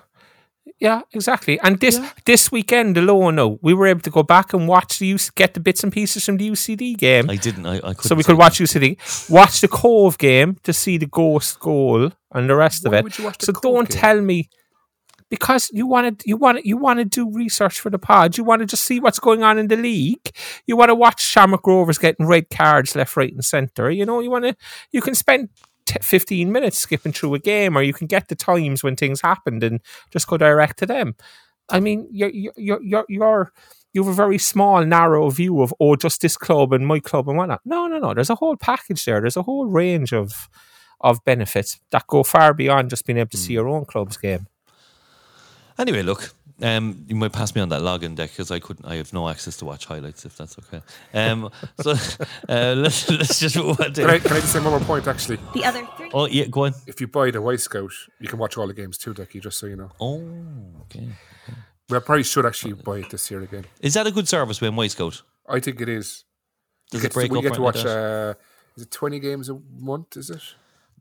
Yeah, exactly. And this this weekend alone, no, we were able to go back and watch the UC, get the bits and pieces from the UCD game. I didn't. I, I couldn't. so we could it. watch UCD, watch the Cobh game to see the Ghost goal and the rest Why of it. would you watch the so Cobh don't game? tell me because you want to you want you want to do research for the pod. You want to just see what's going on in the league. You want to watch Shamrock Rovers getting red cards left, right, and centre. You know, you want to. You can spend. t- 15 minutes skipping through a game or you can get the times when things happened and just go direct to them i mean you're you're you're, you're you have a very small narrow view of oh just this club and my club and whatnot no no no there's a whole package there there's a whole range of of benefits that go far beyond just being able to see hmm. your own club's game Anyway, look. Um, you might pass me on that login deck because I couldn't. I have no access to watch highlights if that's okay. Um, so uh, let's let's just move on. Can I, can I just say one more point, actually? The other three. oh yeah, go on. If you buy the Wyscout, you can watch all the games too, Decky, just so you know. Oh, okay. We probably should actually buy it this year again. Is that a good service when Wyscout? I think it is. Does it get break to, up you get to watch, like uh, is it 20 games a month, is it?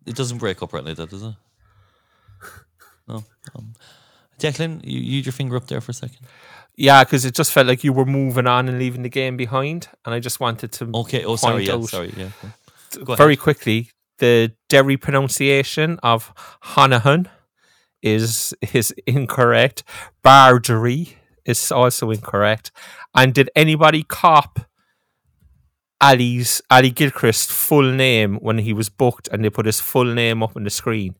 It doesn't break up right like that, does it? No. Um, Declan, you, you had your finger up there for a second. yeah because it just felt like you were moving on and leaving the game behind and i just wanted to Okay. Oh, sorry. Yeah, sorry. Yeah. Go very ahead. quickly the Derry pronunciation of Hanahan is is incorrect. Bargery is also incorrect. And did anybody cop Ali's Ali Gilchrist full name when he was booked and they put his full name up on the screen?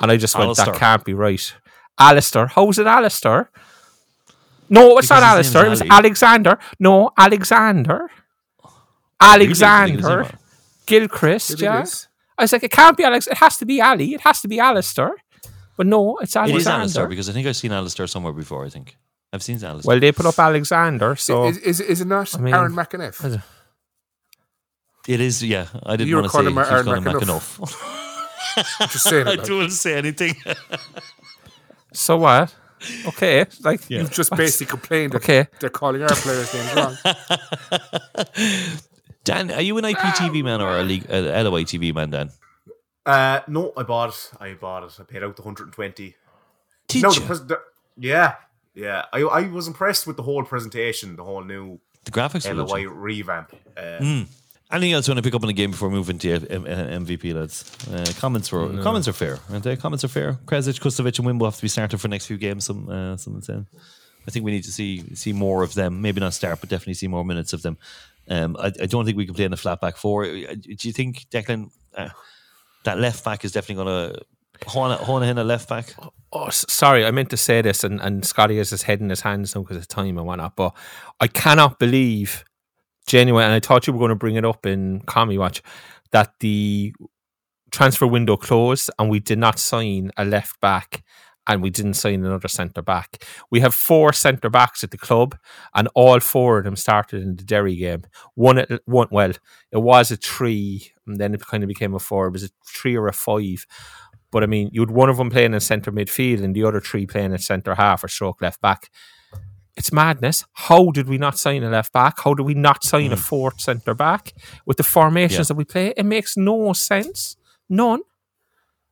And I just went, Alistair. that can't be right. Alistair. How's it Alistair? No, it's Because not his Alistair. It was Ali. Alexander. No, Alexander. Really? Think his name Alexander. Gilchrist, Maybe yeah. I was like, it can't be Alex. It has to be Ali. It has to be Alistair. But no, it's It Alexander. is Alistair because I think I've seen Alistair somewhere before. I think I've seen Alistair. well, they put up Alexander, so is, is, is it not I mean- Aaron McEneff? I- it is. Yeah, I didn't You were want to say calling he's him Aaron calling him McAnuff. McAnuff. Just saying I it. like. don't want to say anything. so what? Okay, like Yeah. You've just basically complained that Okay. they're calling our players' names wrong. Dan, are you an IPTV man or a league, uh, LOI TV man, Dan? Uh, no, I bought it. I bought it. I paid out the 120. Did no, you? The pres- the, yeah, yeah. I, I was impressed with the whole presentation, the whole new the graphics were LOI legit. revamp. Uh, Mm. Anything else you want to pick up on the game before moving to M- M- MVP, lads? Uh, comments were comments are fair, aren't they? Comments are fair. Kresic, Kustovic, and Wimbo have to be started for the next few games. Some uh, someone saying. I think we need to see see more of them. Maybe not start, but definitely see more minutes of them. Um, I, I don't think we can play in the flat back four. Uh, Do you think Declan uh, that left back is definitely going to Hona in a left back? Oh, sorry, I meant to say this, and, and Scotty has his head in his hands now because of time and whatnot. But I cannot believe, genuine, and I thought you were going to bring it up in Commie Watch, that the transfer window closed and we did not sign a left back and we didn't sign another centre back. We have four centre backs at the club, and all four of them started in the Derry game. One, at- one, well, it was a three, and then it kind of became a four. It was a three or a five. But I mean, you'd one of them playing in centre midfield and the other three playing at centre half or stroke left back. It's madness. How did we not sign a left back? How did we not sign a fourth centre back with the formations Yeah. that we play? It makes no sense. None.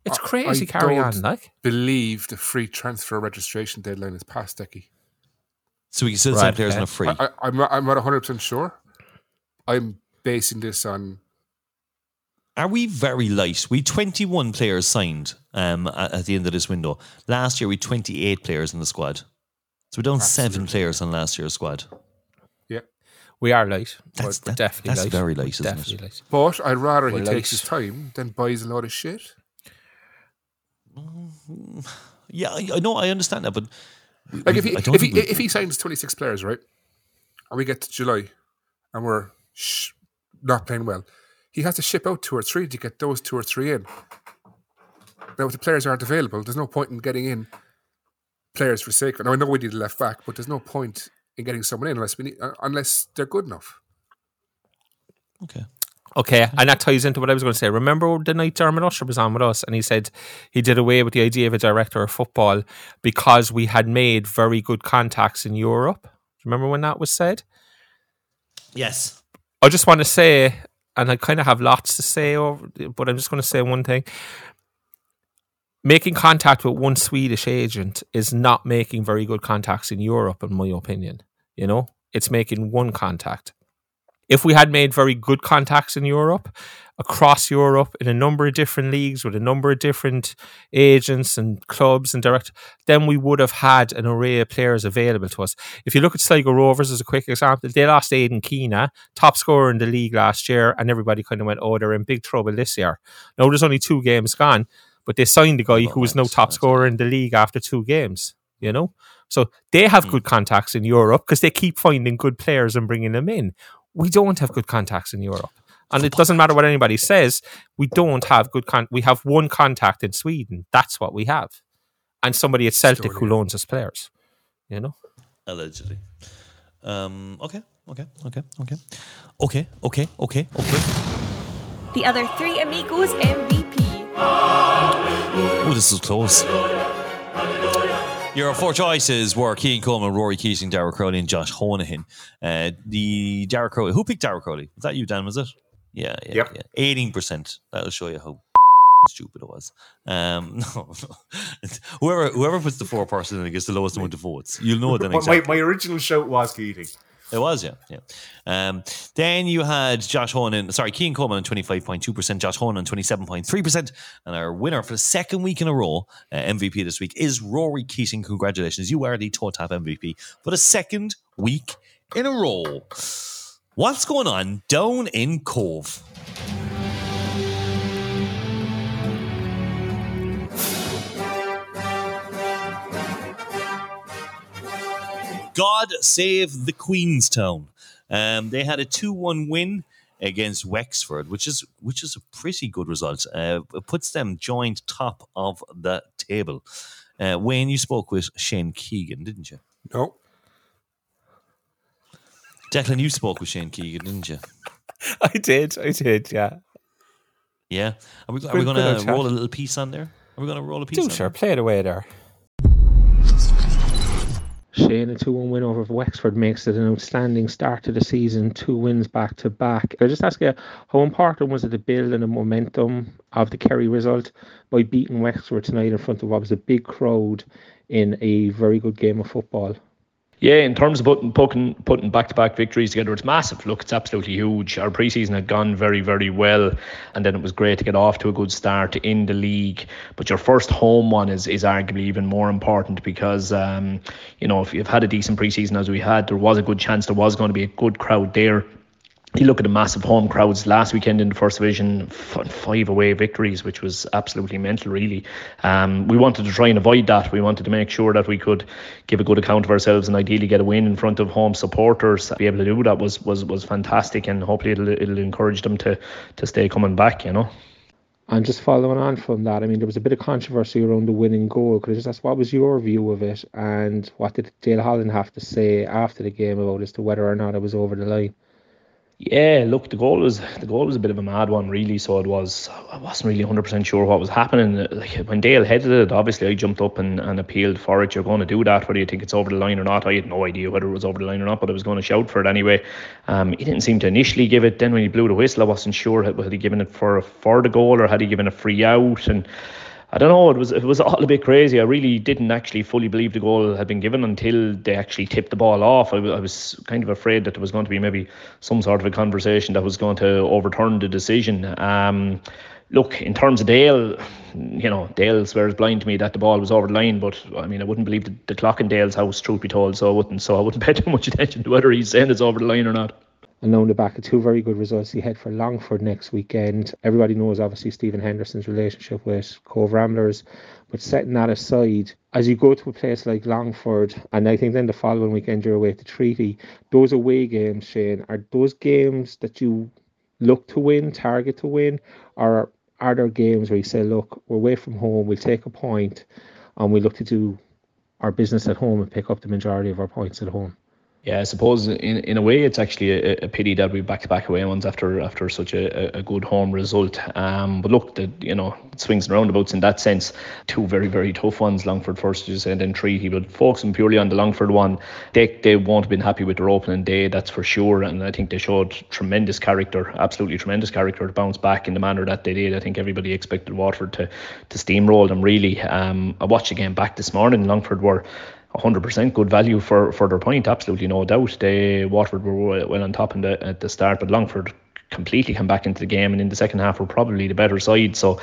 It's I- crazy. I carry don't- on, like. Believe the free transfer registration deadline is past, Decky. So we can still Right, sign players okay. on free. I, I, I'm not, I'm not 100 percent sure. I'm basing this on Are we very light? We 21 players signed um, at, at the end of this window. Last year we 28 players in the squad. So we're down seven players on last year's squad. yeah. We are late. That's- We're that- definitely that's late. very We're late, isn't it? definitely late. But I'd rather he We're takes late. his time than buys a lot of shit. Mm, yeah, I, I know, I understand that, but Like if he I if he if he signs 26 players, right, and we get to July, and we're sh- not playing well, he has to ship out two or three to get those two or three in. Now, if the players aren't available, there's no point in getting in players for sake. of Now I know we need a left back, but there's no point in getting someone in unless we need, uh, unless they're good enough. okay. Okay, and that ties into what I was going to say. Remember the night Dermot Usher was on with us, and he said he did away with the idea of a director of football because we had made very good contacts in Europe. Remember when that was said? Yes. I just want to say, and I kind of have lots to say, over, but I'm just going to say one thing. Making contact with one Swedish agent is not making very good contacts in Europe, in my opinion. You know, it's making one contact. If we had made very good contacts in Europe, across Europe, in a number of different leagues with a number of different agents and clubs and direct, then we would have had an array of players available to us. If you look at Sligo Rovers as a quick example, they lost Aidan Keena, top scorer in the league last year, and everybody kind of went, oh, they're in big trouble this year. Now, there's only two games gone, but they signed a guy who was no top that's- scorer in the league after two games, you know? So they have good contacts in Europe because they keep finding good players and bringing them in. We don't have good contacts in Europe. And it doesn't matter what anybody says, we don't have good con- we have one contact in Sweden. That's what we have. And somebody at Celtic who loans us players. You know? Allegedly. Um, okay, okay, okay, okay. Okay, okay, okay, okay. The other three amigos MVP. Oh, this is close. Your four choices were Cian Coleman, Rory Keating, Dara Crowley, and Josh Honohan. Uh, the Dara Crowley, who picked Dara Crowley? Was that you, Dan? Was it? Yeah, yeah, Yep. yeah. Eighteen percent. That'll show you how stupid it was. Um, no, no. whoever whoever puts the four person in and gets the lowest amount of votes, you'll know it then My, exactly. my, my original shout was Keating. It was, yeah, yeah. Um, then you had Josh Honan, sorry, Cian Coleman on 25.2%, Josh Honan on 27.3%. And our winner for the second week in a row, uh, MVP this week, is Rory Keating. Congratulations. You are the toe tap MVP for the second week in a row. What's going on down in Cobh? God save the Queenstown. Um, they had a two-one win against Wexford, which is which is a pretty good result. Uh, it puts them joint top of the table. Uh, Wayne, you spoke with Shane Keegan, didn't you? No, Declan, you spoke with Shane Keegan, didn't you? I did, I did, yeah. Yeah. Are we, are we going to roll a little piece on there? Are we going to roll a piece? Do sure, there? play it away there. Shane, a 2 1 win over Wexford makes it an outstanding start to the season, two wins back to back. I just ask you, how important was it to build on the momentum of the Kerry result by beating Wexford tonight in front of what was a big crowd in a very good game of football? Yeah, in terms of putting putting putting back to back victories together, it's massive. Look, it's absolutely huge. Our preseason had gone very very well, and then it was great to get off to a good start in the league. But your first home one is is arguably even more important because um, you know if you've had a decent preseason as we had, there was a good chance there was going to be a good crowd there you look at the massive home crowds last weekend in the first division, five away victories, which was absolutely mental, really. Um, we wanted to try and avoid that. We wanted to make sure that we could give a good account of ourselves and ideally get a win in front of home supporters. To be able to do that was was, was fantastic, and hopefully it'll, it'll encourage them to, to stay coming back, you know. And just following on from that, I mean, there was a bit of controversy around the winning goal. Could I just ask, what was your view of it, and what did Dale Holland have to say after the game about as to whether or not it was over the line? Yeah, look, the goal was the goal was a bit of a mad one, really. So it was. I wasn't really hundred percent sure what was happening. Like when Dale headed it, obviously I jumped up and, and appealed for it. You're going to do that, whether you think it's over the line or not. I had no idea whether it was over the line or not, but I was going to shout for it anyway. Um, he didn't seem to initially give it. Then when he blew the whistle, I wasn't sure had, he given it for for the goal or had he given a free out and. I don't know. It was it was all a bit crazy. I really didn't actually fully believe the goal had been given until they actually tipped the ball off. I, I was kind of afraid that there was going to be maybe some sort of a conversation that was going to overturn the decision. Um, look, in terms of Dale, you know, Dale swears blind to me that the ball was over the line, but I mean, I wouldn't believe the, the clock in Dale's house, truth be told, so I wouldn't. So I wouldn't pay too much attention to whether he's saying it's over the line or not. And on the back of two very good results, he head for Longford next weekend. Everybody knows obviously Stephen Henderson's relationship with Cobh Ramblers, but setting that aside, as you go to a place like Longford, and I think then the following weekend you're away to Treaty, those away games, Shane, are those games that you look to win, target to win, or are there games where you say, look, we're away from home, we'll take a point, and we look to do our business at home and pick up the majority of our points at home? Yeah, I suppose in in a way it's actually a, a pity that we back to back away ones after after such a, a good home result. Um, but look, the you know swings and roundabouts in that sense. Two very very tough ones. Longford first, you and Treaty. But focusing purely on the Longford one, they they won't have been happy with their opening day. That's for sure. And I think they showed tremendous character, absolutely tremendous character to bounce back in the manner that they did. I think everybody expected Waterford to to steamroll them really. Um, I watched the game back this morning. Longford were 100% good value for, for their point, absolutely no doubt. They Waterford were well on top in the, at the start, but Longford completely come back into the game and in the second half were probably the better side. So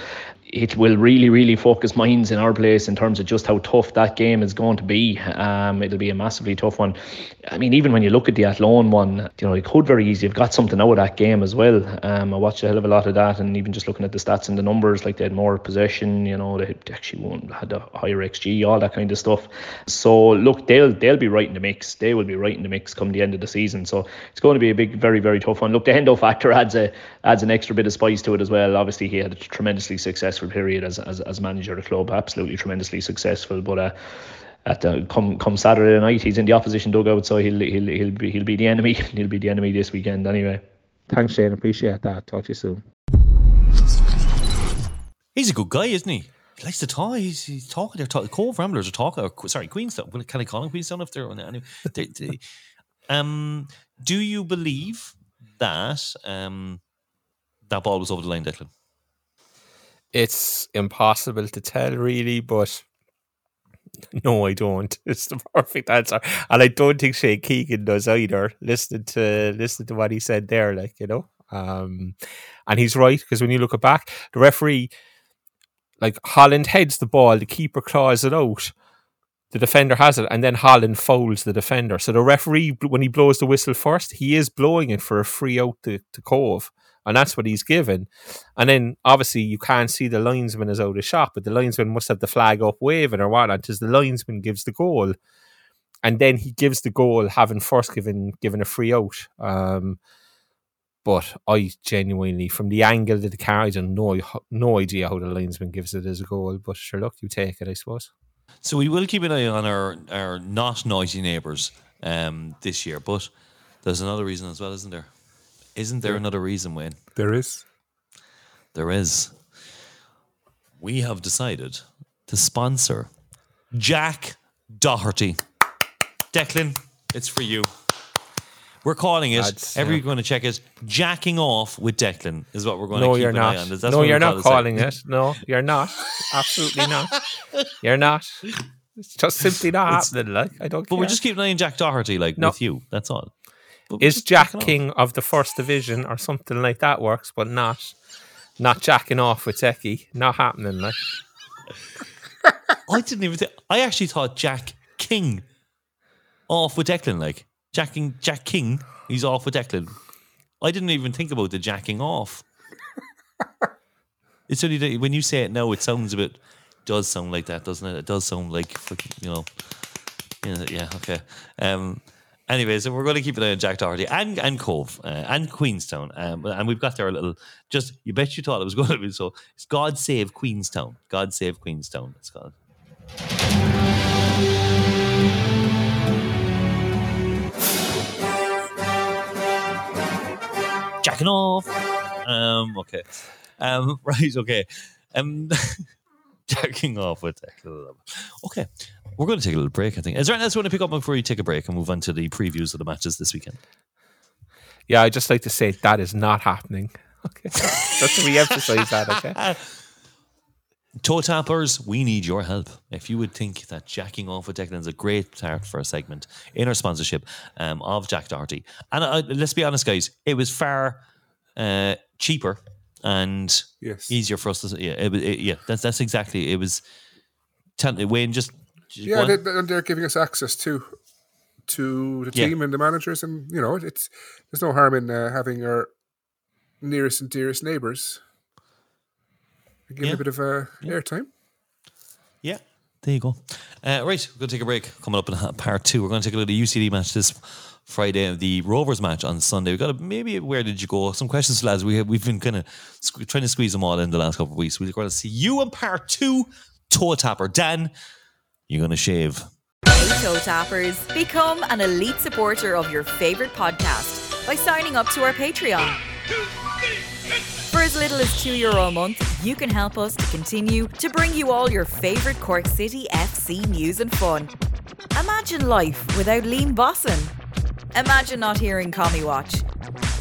it will really, really focus minds in our place in terms of just how tough that game is going to be. Um, it'll be a massively tough one. I mean, even when you look at the Athlone one, you know, it could very easily have got something out of that game as well. Um, I watched a hell of a lot of that, and even just looking at the stats and the numbers, like they had more possession, you know, they actually won, had a higher XG, all that kind of stuff. So look, they'll they'll be right in the mix. They will be right in the mix come the end of the season. So it's going to be a big, very, very tough one. Look, the Hendo factor adds a adds an extra bit of spice to it as well. Obviously, he had a tremendously successful period as as, as manager of the club, absolutely tremendously successful. But uh, at the, come come Saturday night, he's in the opposition dugout, so he'll he'll he'll be he'll be the enemy. He'll be the enemy this weekend anyway. Thanks, Shane. Appreciate that. Talk to you soon. He's a good guy, isn't he? He likes to talk. He's, he's talking. They're talking. Cobh Ramblers are talking. Or, sorry, Queenstown. Well, can I call him Queenstown if they're anyway? They, they, um, do you believe that um, that ball was over the line, Declan? It's impossible to tell, really, but no, I don't. It's the perfect answer, and I don't think Shane Keegan does either. Listening to listening to what he said there, like you know, um, and he's right because when you look it back, the referee, like Holland heads the ball, the keeper claws it out, the defender has it, and then Holland fouls the defender. So the referee, when he blows the whistle first, he is blowing it for a free out to, to Cobh. And that's what he's given. And then obviously you can't see the linesman is out of shot, but the linesman must have the flag up waving or whatnot, because the linesman gives the goal. And then he gives the goal having first given given a free out. Um, but I genuinely, from the angle of the car, I don't know no idea how the linesman gives it as a goal. But sure, look, you take it, I suppose. So we will keep an eye on our, our not noisy neighbours um, this year, but there's another reason as well, isn't there? Isn't there another reason, Wayne? There is. There is. We have decided to sponsor Jack Doherty. Declan, it's for you. We're calling it. Lads, everyone yeah. going to check it. Jacking off with Declan is what we're going No, to keep you're an not. eye on. That's no, you're not gonna calling it. No, you're not. Absolutely not. You're not. It's just simply not It's- happening. Like I don't. But we're just keeping an eye on Jack Doherty, like No. with you. That's all. But is Jack jacking off. King of the first division or something like that works, but not not jacking off with Decky. Not happening. Like I didn't even. Think, I actually thought Jack King off with Declan. Like jacking Jack King, he's off with Declan. I didn't even think about the jacking off. it's only that when you say it now, it sounds a bit. Does sound like that, doesn't it? It does sound like you know. Yeah, yeah okay. Um. Anyway, so we're going to keep an eye on Jack Doherty and and Cobh uh, and Queenstown, um, and we've got there a little. Just you bet you thought it was going to be so. It's God save Queenstown. God save Queenstown. It's called. jacking off. Um, okay. Um, right, okay. Um, jacking off with Declan. Okay. We're going to take a little break, I think. Is there anything else you want to pick up before you take a break and move on to the previews of the matches this weekend? yeah, I just like to say that is not happening. Okay, just to re-emphasize that. Okay, Toe tappers, we need your help. If you would think that jacking off with Declan is a great start for a segment in our sponsorship um, of Jack Doherty, and uh, let's be honest, guys, it was far uh, cheaper and Yes. easier for us to. Yeah, it, it, yeah, that's that's exactly. It was. Tell, Wayne, just just go Yeah, on. they, they- they're giving us access to to the Yeah. team and the managers, and you know, it's there's no harm in uh, having our nearest and dearest neighbours give Yeah. a bit of uh, airtime. Yeah, there you go. Uh, right, we're going to take a break. Coming up in part two, we're going to take a look at the UCD match this Friday, and the Rovers match on Sunday. We've got a, maybe where did you go? Some questions, lads. We have, we've been kind of sque- trying to squeeze them all in the last couple of weeks. We're going to see you in part two, toe tapper. Dan, you're going to shave. Hey Toe Tappers, become an elite supporter of your favorite podcast by signing up to our Patreon. For as little as €2 Euro a month, you can help us to continue to bring you all your favorite Cork City FC news and fun. Imagine life without Liam Bosson. Imagine not hearing Commie Watch.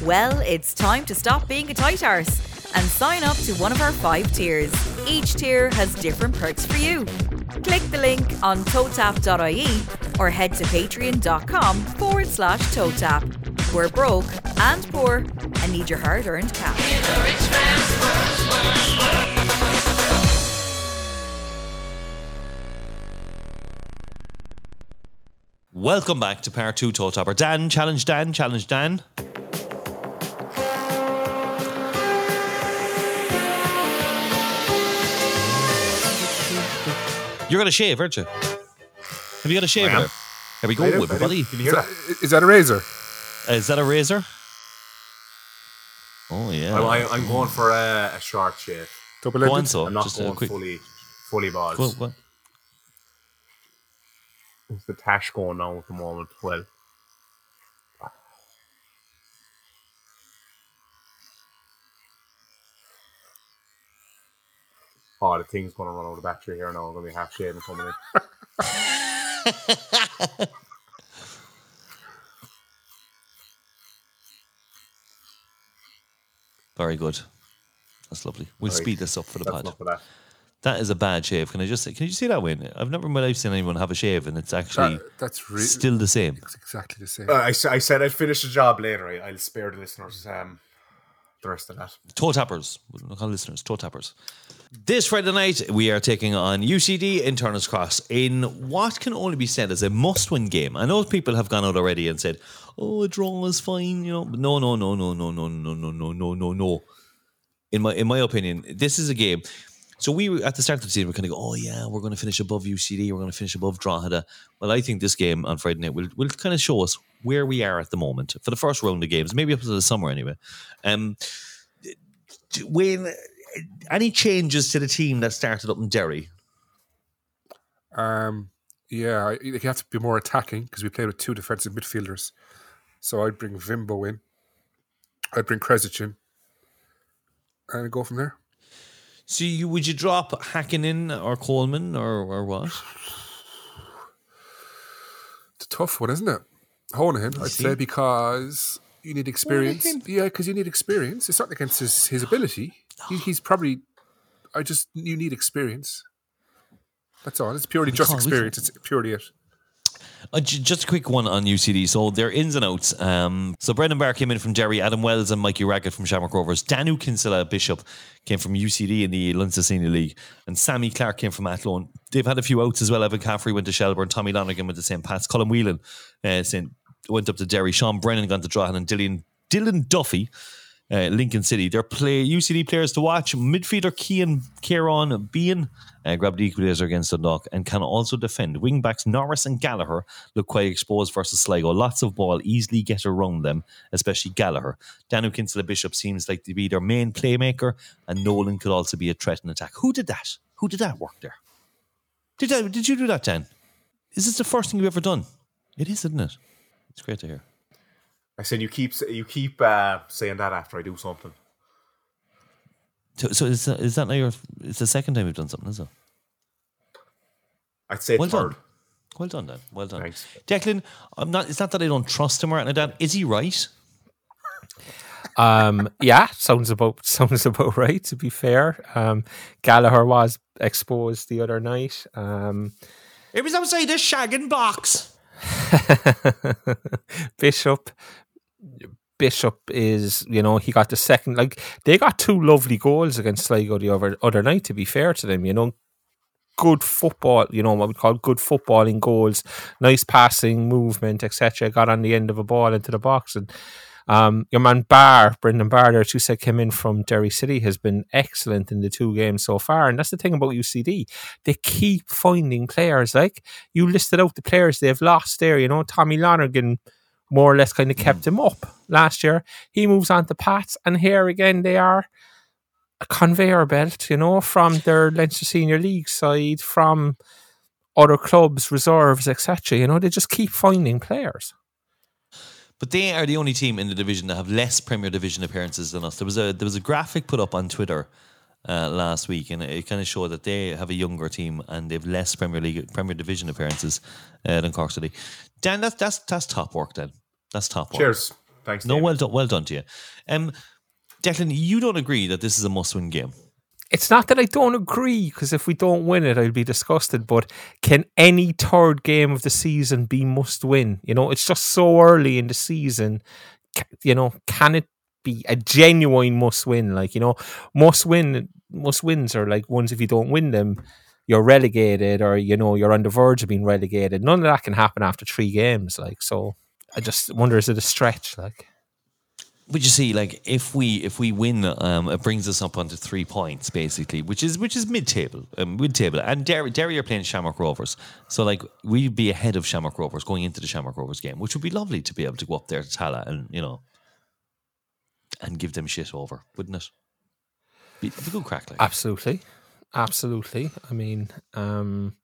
Well, it's time to stop being a tight arse and sign up to one of our five tiers. Each tier has different perks for you. Click the link on totap.ie or head to patreon.com forward slash totap. We're broke and poor and need your hard earned cash. Welcome back to part two, toe tapper. Dan, challenge Dan, challenge Dan. You're going to shave, aren't you? Have you got a shave I there? Here we go, I do, everybody. Can you Is hear that, that? is that a razor? Uh, is that a razor? Oh yeah. I'm, I- I'm going for a, a short shave. Double Go on, so I'm not just a going quick. fully fully balls. Well, well, It's the tash going on at the moment. Well, oh, the thing's going to run out of battery here now. I'm going to be half shaving coming in. very good. That's lovely. We'll Right. speed this up for the That's pod. enough that. That is a bad shave. Can I just say? Can you see that, Wayne? I've never in my life seen anyone have a shave, and it's actually That- that's really still the same. It's exactly the same. Uh, I, s- I said I'd finish the job later. I, I'll spare the listeners um, the rest of that. Toe tappers. We'll call listeners toe tappers. This Friday night, we are taking on UCD in Turner's Cross in what can only be said as a must win game. I know people have gone out already and said, oh, a draw is fine, you know. No, no, no, no, no, no, no, no, no, no, no, no. In my in my opinion, this is a game. So we at the start of the season, we're kind of go, oh yeah, we're going to finish above UCD, we're going to finish above Drogheda. Well, I think this game on Friday night will will kind of show us where we are at the moment for the first round of games, maybe up to the summer anyway. Um, Wayne, any changes to the team that started up in Derry? Um, yeah, I- you have to be more attacking because we played with two defensive midfielders. So I'd bring Vimbo in. I'd bring Kresic in. And go from there. So you would you drop Hakkinen or Coleman or or what? It's a tough one, isn't it? Honohan, I'd see? say, because you need experience. Yeah, because you need experience. It's not against his, his ability. He, he's probably. I just you need experience. That's all. It's purely just experience. It's purely it. Uh, j- just a quick one on UCD. So their ins and outs. Um, so Brendan Barr came in from Derry, Adam Wells and Mikey Rackett from Shamrock Rovers. Danu Kinsella Bishop came from UCD in the Leinster Senior League, and Sammy Clark came from Athlone. They've had a few outs as well. Evan Caffrey went to Shelbourne, Tommy Lonergan went to St. Pat's, Colm Whelan uh, St. went up to Derry, Sean Brennan gone to Drogheda, and Dylan Dylan Duffy. Uh, Lincoln City. They're play UCD players to watch. Midfielder Kean Kieran Bean uh, grabbed the equaliser against Dundalk and can also defend. Wingbacks Norris and Gallagher look quite exposed versus Sligo. Lots of ball, easily get around them, especially Gallagher. Danu Kinsella Bishop seems like to be their main playmaker, and Nolan could also be a threat in attack. Who did that? Who did that work there? Did that, did you do that, Dan? Is this the first thing you've ever done? It is, isn't it? It's great to hear. I said you keep you keep uh, saying that after I do something. So, so is, that, is that now your? It's the second time you've done something, is it? I'd say Well third. done. Well done, then. Well done. Thanks. Declan, I'm not. It's not that I don't trust him or anything like that. Is he right? Um, yeah, sounds about sounds about right. To be fair, um, Gallagher was exposed the other night. Um, It was outside the shagging box. Bishop, Bishop is you know he got the second like they got two lovely goals against Sligo the other other night. To be fair to them, you know, good football. You know what we call good footballing goals, nice passing movement, etc. Got on the end of a ball into the box and. Um, your man Barr, Brendan Barr, there, who said came in from Derry City, has been excellent in the two games so far. And that's the thing about UCD. They keep finding players. Like you listed out the players they've lost there, you know, Tommy Lonergan more or less kind of kept him up last year. He moves on to Pats, and here again they are a conveyor belt, you know, from their Leinster Senior League side, from other clubs, reserves, etc. You know, they just keep finding players. But they are the only team in the division that have less Premier Division appearances than us. There was a there was a graphic put up on Twitter uh, last week, and it kind of showed that they have a younger team and they've less Premier League Premier Division appearances uh, than Cork City. Dan, that's that's that's top work. Then that's top work. Cheers. Thanks. No, David. well done, well done to you. Um, Declan, you don't agree that this is a must-win game. It's not that I don't agree, because if we don't win it, I'll be disgusted. But can any third game of the season be must win? You know, it's just so early in the season. You know, can it be a genuine must win? Like, you know, must win, must wins are like ones if you don't win them, you're relegated or, you know, you're on the verge of being relegated. None of that can happen after three games. Like, so I just wonder is it a stretch? Like, But you see, like if we if we win, um, it brings us up onto three points basically, which is which is mid table, um, mid table. And Derry, Derry are playing Shamrock Rovers, so like we'd be ahead of Shamrock Rovers going into the Shamrock Rovers game, which would be lovely to be able to go up there to Tallaght and you know and give them shit over, wouldn't it? Be, be a good crack, like. Absolutely. Absolutely. I mean, um,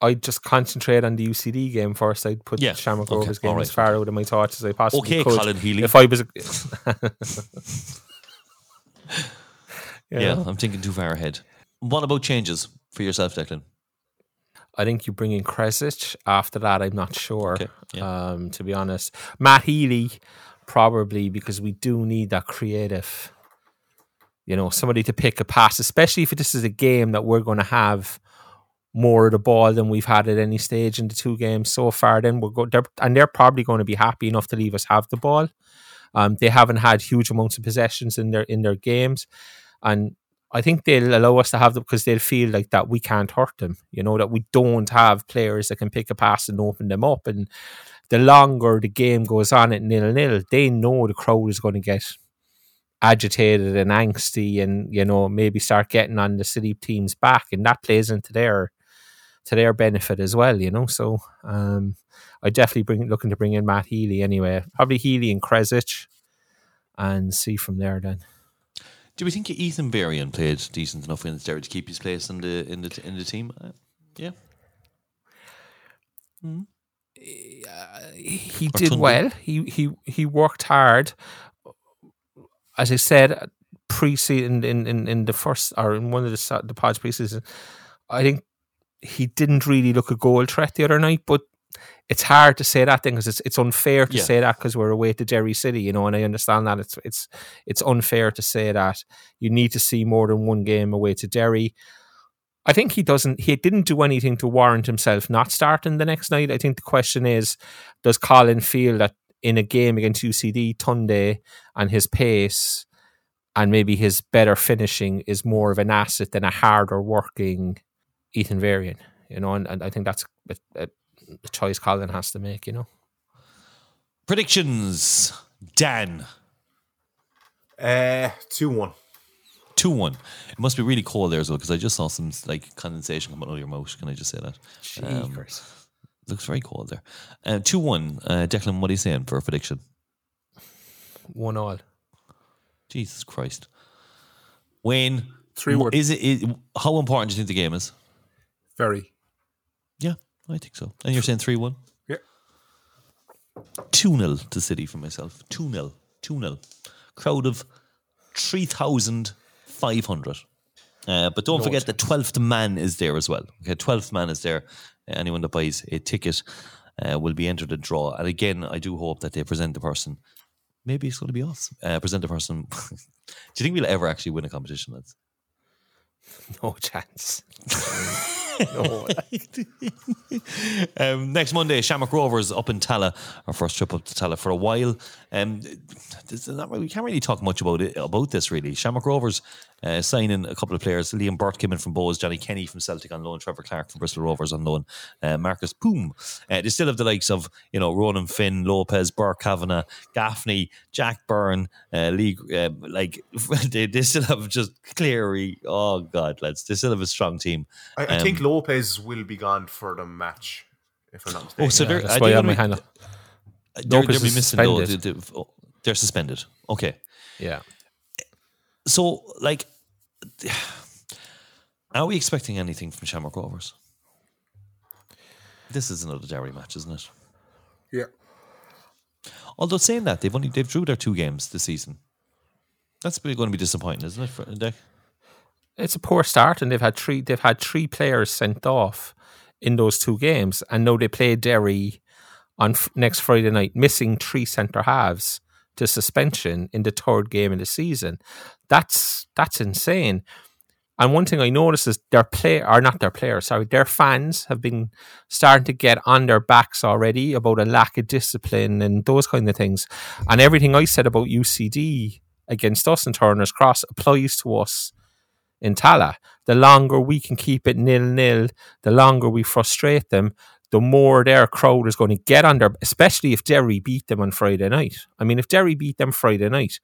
I'd just concentrate on the UCD game first. I'd put Yeah, the Shamrock okay, Rovers game all as far out of my thoughts as I possibly Okay, could. Colin Healy. If I was, a, You yeah. I'm thinking too far ahead. What about changes for yourself, Declan? I think you bring in Kresic. After that, I'm not sure. Okay, yeah. Um, to be honest, Matt Healy probably because we do need that creative. You know, somebody to pick a pass, especially if this is a game that we're going to have more of the ball than we've had at any stage in the two games so far. Then we're go- they're, and they're probably going to be happy enough to leave us have the ball. Um, they haven't had huge amounts of possessions in their in their games, and I think they'll allow us to have them because they'll feel like that we can't hurt them. You know that we don't have players that can pick a pass and open them up. And the longer the game goes on at nil nil, they know the crowd is going to get agitated and angsty, and you know maybe start getting on the city team's back, and that plays into their to their benefit as well. You know, so um, I definitely bring looking to bring in Matt Healy anyway. Probably Healy and Kresic, and see from there then. Do we think Ethan Varian played decent enough against Derry to keep his place in the in the in the team? Uh, yeah. he Or did well. He he he worked hard. As I said, pre-season in, in, in the first or in one of the the pods pre-season, I think he didn't really look a goal threat the other night. But it's hard to say that thing because it's it's unfair to Yeah. say that because we're away to Derry City, you know. And I understand that it's it's it's unfair to say that. You need to see more than one game away to Derry. I think he doesn't. He didn't do anything to warrant himself not starting the next night. I think the question is, does Colin feel that in a game against UCD, Tunde and his pace and maybe his better finishing is more of an asset than a harder working Ethan Varian? You know, and, and I think that's a, a, a choice Colin has to make. You know, Predictions. Dan. Uh, 2 1. 2 1. It must be really cold there as well because I just saw some like condensation coming out of your mouth. Can I just say that? Um, looks very cold there. Uh, 2 1. Uh, Declan, what are you saying for a prediction? one all. Jesus Christ. Wayne. 3-1. Is it, is, how important do you think the game is? Very. Yeah, I think so. And you're saying 3 1? Yeah. 2 0 to City for myself. 2 0. 2 0. Crowd of 3,500. Uh, but don't forget the 12th man is there as well. Okay, 12th man is there. Anyone that buys a ticket uh, will be entered a draw. And again, I do hope that they present the person. Maybe it's going to be us. Uh, present the person. do you think we'll ever actually win a competition, lads? No chance. no. um, next Monday, Shamrock Rovers up in Tallaght. Our first trip up to Tallaght for a while. Um, not we can't really talk much about it about this really. Shamrock Rovers uh, signing a couple of players. Liam Burt came in from Bohs, Johnny Kenny from Celtic on loan, Trevor Clarke from Bristol Rovers on loan, uh, Markus Poom. Uh, they still have the likes of you know Ronan Finn, Lopes, Burke Kavanagh, Gaffney, Jack Byrne, uh, Lee. Uh, like they, they still have just Cleary. Oh God, lads, they still have a strong team. I, I Um, think Lopes will be gone for the match, if I'm not mistaken. Oh, so they're, That's why they I had gonna my be- hand up. Uh, they're, Lopes they'll be is missing though. suspended. They- they- oh, They're suspended. Okay. Yeah. So, like, are we expecting anything from Shamrock Rovers? This is another Derry match, isn't it? Yeah. Although saying that, they've only they've drew their two games this season. That's really going to be disappointing, isn't it? For Dick? It's a poor start, and they've had three. They've had three players sent off in those two games, and now they play Derry on f- next Friday night, missing three centre halves to suspension in the third game of the season. That's that's insane. And one thing I noticed is their play are not their players, sorry, their fans have been starting to get on their backs already about a lack of discipline and those kind of things. And everything I said about UCD against us and Turner's Cross applies to us in Tallaght. The longer we can keep it nil nil, the longer we frustrate them, the more their crowd is going to get under, especially if Derry beat them on Friday night. I mean, if Derry beat them Friday night,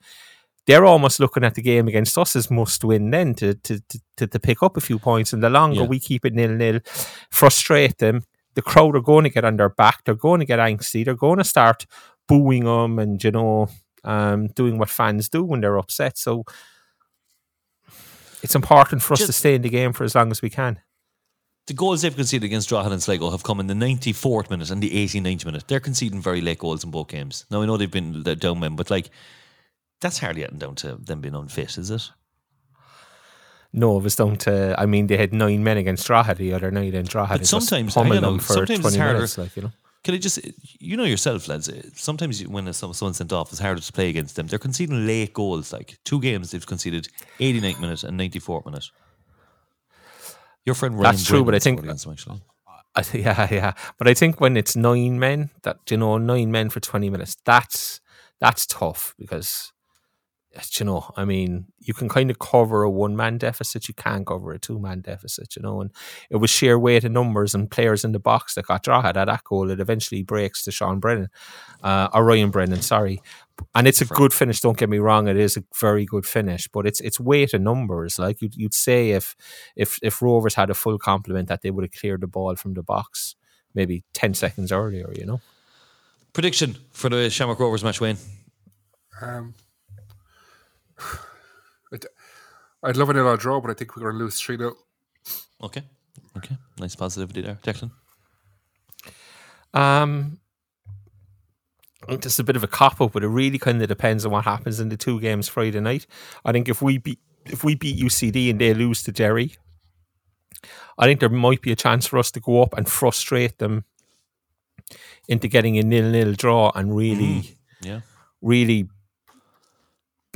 they're almost looking at the game against us as must win then to to, to, to, pick up a few points. And the longer Yeah. we keep it nil nil, frustrate them, the crowd are going to get on their back. They're going to get angsty. They're going to start booing them and, you know, um, doing what fans do when they're upset. So it's important for us to stay in the game for as long as we can. The goals they've conceded against Drogheda and Sligo have come in the 94th minute and the 89th minute. They're conceding very late goals in both games. Now, I know they've been the down men, but like, that's hardly getting down to them being unfit, is it? No, it was down to. I mean, they had nine men against Drogheda the other night, and Drogheda But just sometimes- pummeled don't them for sometimes it's twenty harder. minutes. Like you know, Can I just, you know yourself, lads, eh, sometimes when someone's sent off, it's harder to play against them. They're conceding late goals. Like two games, they've conceded 89th minute and 94th minute. Your friend Ryan That's true, but I think- scored them, actually. I th- yeah, yeah. But I think when it's nine men, that you know, nine men for twenty minutes, that's that's tough because you know, I mean, you can kind of cover a one man deficit, you can't cover a two man deficit, you know, and it was sheer weight of numbers and players in the box that got Drogheda that goal. It eventually breaks to Sean Brennan, uh, or Ryan Brennan, sorry. And it's a good finish. Don't get me wrong; it is a very good finish, but it's it's weight of numbers. Like you'd, you'd say, if if if Rovers had a full complement, that they would have cleared the ball from the box maybe ten seconds earlier. You know, Prediction for the Shamrock Rovers match, Wayne? Um, I'd, I'd love a nil or draw, but I think we're going to lose 3 0. Okay. Okay. Nice positivity there. Declan? Um, I think this is a bit of a cop up, but it really kind of depends on what happens in the two games Friday night. I think if we beat if we beat UCD and they lose to Derry, I think there might be a chance for us to go up and frustrate them into getting a nil nil draw and really, Yeah. really,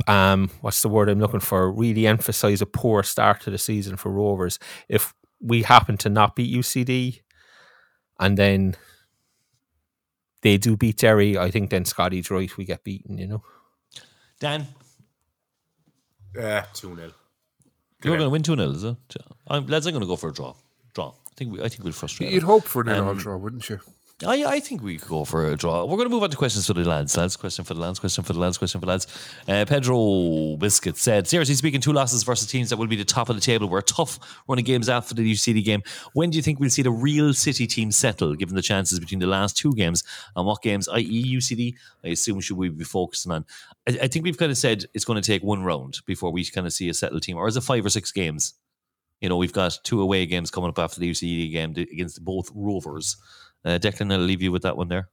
um, what's the word I'm looking for? Really emphasize a poor start to the season for Rovers. If we happen to not beat UCD, and then they do beat Derry, I think then Scotty's right. We get beaten, you know. Dan, Uh, 2 0. you're going to win 2 0, is it? I'm, lads, I'm going to go for a draw. Draw. I think, we, I think we'll frustrate You'd them. hope for an nil all Um, draw, wouldn't you? I, I think we could go for a draw. We're going to move on to questions for the lads. Lads, question for the lads, question for the lads, question for the lads. Uh, Pedro Biscuit said, seriously speaking, two losses versus teams that will be the top of the table were tough running games after the UCD game. When do you think we'll see the real City team settle, given the chances between the last two games? And what games, i.e., UCD, I assume should we be focusing on? I, I think we've kind of said it's going to take one round before we kind of see a settled team, or is it five or six games? You know, we've got two away games coming up after the UCD game against both Rovers. Uh, Declan, I'll leave you with that one there.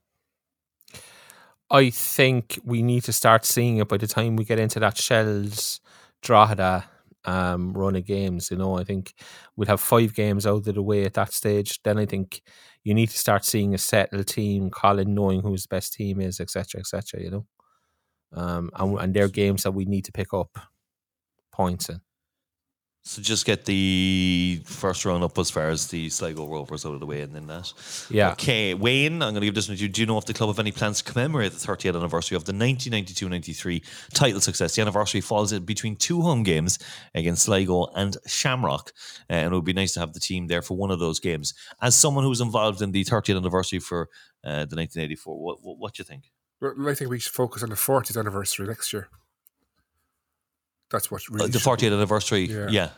I think we need to start seeing it by the time we get into that Shells Drogheda um, run of games. You know, I think we'll have five games out of the way at that stage. Then I think you need to start seeing a settled team, Colin knowing whose best team is, etc., etc. You know, um, and, and they're games that we need to pick up points in. So just get the first round up as far as the Sligo Rovers out of the way and then that. Yeah. Okay, Wayne, I'm going to give this one to you. Do you know if the club have any plans to commemorate the 30th anniversary of the 1992-93 title success? The anniversary falls in between two home games against Sligo and Shamrock, uh, and it would be nice to have the team there for one of those games. As someone who was involved in the 30th anniversary for uh, the 1984, what, what, what do you think? I think we should focus on the 40th anniversary next year. That's what really Uh, the should be, 40th anniversary, Yeah. yeah.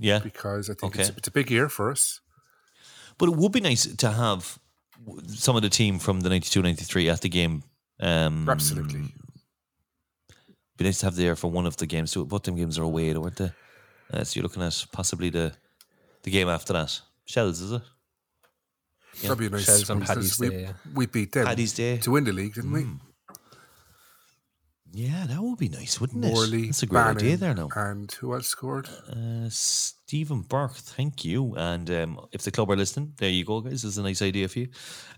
Yeah. because I think it's, Okay. it's a big year for us. But it would be nice to have some of the team from the 92 93 at the game. Um, Absolutely. Be nice to have there for one of the games. So both them games are away, though, weren't they? Uh, so you're looking at possibly the the game after that. Shells, is it? Yeah. That'd be a nice. Shells on one, since Paddy's we, Day, yeah. we beat them Paddy's Day. to win the league, didn't we? Yeah, that would be nice, wouldn't Morley, it? That's a great Bannon, idea there now. And who else scored? Uh, Stephen Burke, thank you. And um, if the club are listening, there you go, guys. This is a nice idea for you.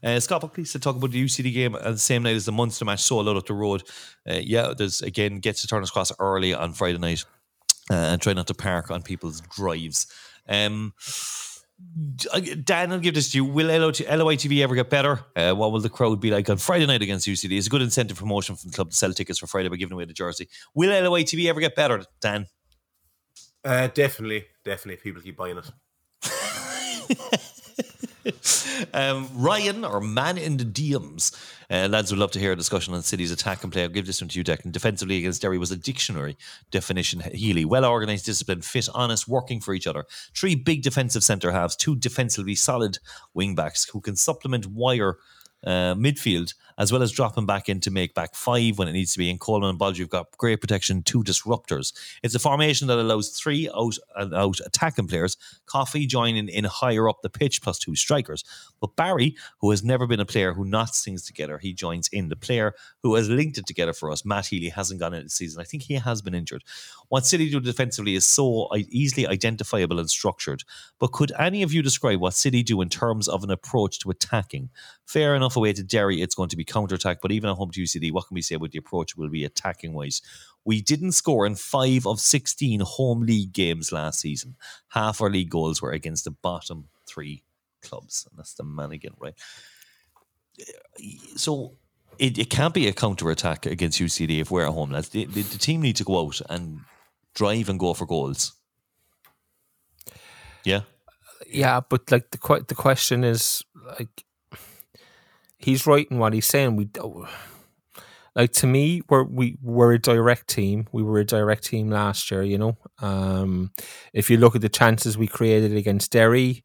Uh, Scott Buckley said talk about the UCD game at the same night as the Munster match, sold out up the road. Uh, yeah, there's again gets to Turner's Cross early on Friday night uh, and try not to park on people's drives. Um, Dan, I'll give this to you. Will LOT LOI TV ever get better? Uh, what will the crowd be like on Friday night against UCD? It's a good incentive promotion from the club to sell tickets for Friday by giving away the jersey. Will LOI TV ever get better, Dan? Uh, definitely, definitely. People keep buying it. um, Ryan or man in the DMs. Uh, lads would love to hear a discussion on City's attack and play. I'll give this one to you, Declan. Defensively against Derry was a dictionary definition. Healy, well organised, disciplined, fit, honest, working for each other. Three big defensive centre halves, two defensively solid wing backs who can supplement wire uh, midfield as well as dropping back in to make back five when it needs to be. In Coleman and Bolger, you've got great protection, two disruptors. It's a formation that allows three out and out attacking players, Coffey joining in higher up the pitch plus two strikers. But Barry, who has never been a player who knots things together, he joins in. The player who has linked it together for us, Matt Healy, hasn't gone in the season. I think he has been injured. What City do defensively is so easily identifiable and structured. But could any of you describe what City do in terms of an approach to attacking? Fair enough away to Derry, it's going to be counter attack, but even at home to UCD, what can we say about the approach will be attacking wise? We didn't score in five of 16 home league games last season. Half our league goals were against the bottom three clubs. And that's the man again, right? So it, it can't be a counter attack against UCD if we're at home. Lads. The, the, the team need to go out and drive and go for goals. Yeah. Yeah, but like the the question is like he's right in what he's saying. We like to me, we're we we're a direct team. We were a direct team last year. You know, um, if you look at the chances we created against Derry,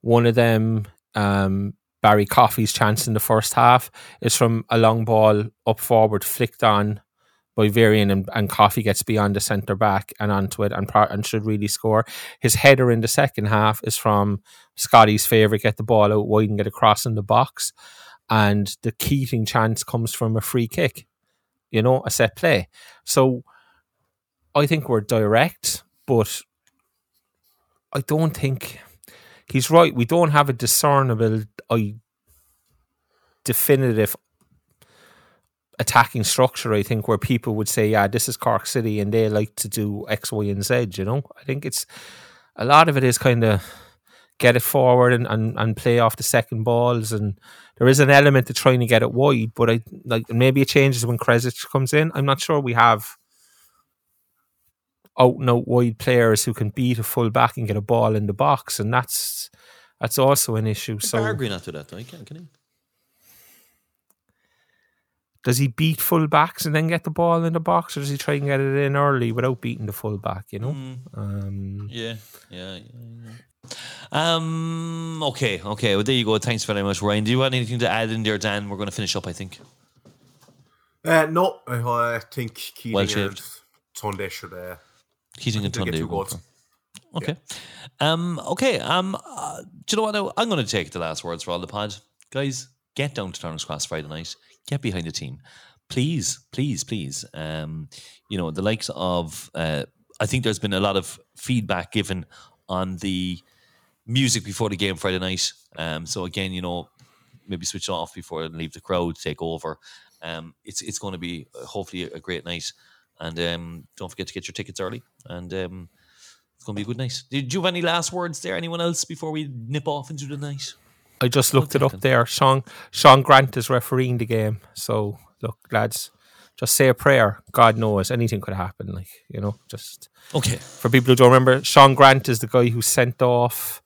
one of them, um, Barry Coffey's chance in the first half is from a long ball up forward, flicked on by Varian, and, and Coffey gets beyond the centre back and onto it and, and should really score. His header in the second half is from Scotty's favourite, get the ball out wide and get across in the box. And the Keating chance comes from a free kick, you know, a set play. So I think we're direct, but I don't think he's right. We don't have a discernible, I definitive attacking structure. I think where people would say, "Yeah, this is Cork City, and they like to do X, Y, and Z." You know, I think it's a lot of it is kind of get it forward and, and, and play off the second balls and there is an element to trying to get it wide, but I like maybe it changes when Kresic comes in. I'm not sure we have out and out wide players who can beat a full back and get a ball in the box, and that's that's also an issue. So not do that though, can, can he? Does he beat full backs and then get the ball in the box, or does he try and get it in early without beating the full back? You know, um, Yeah, yeah, yeah. yeah. Um. Okay. Okay. Well, there you go. Thanks very much, Ryan. Do you want anything to add in there, Dan? We're going to finish up. I think. Uh, no, I, I think Keating Well and shaved. Sunday should. Uh, Keating and I Tunde. they get two are going goals. for. Okay. Um. Okay. Um. Uh, do you know what? Now? I'm going to take the last words for all the pod, guys. Get down to Turner's Cross Friday night. Get behind the team, please, please, please. Um. You know the likes of. Uh. I think there's been a lot of feedback given on the music before the game Friday night. Um. So again, you know, maybe switch off before and leave the crowd take over. Um. It's it's going to be uh, hopefully a great night. And um, don't forget to get your tickets early. And um, it's going to be a good night. Did you have any last words there? Anyone else before we nip off into the night? I just looked it up there. Sean Sean Grant is refereeing the game. So look, lads, just say a prayer. God knows anything could happen. Like you know, just Okay. for people who don't remember, Sean Grant is the guy who sent off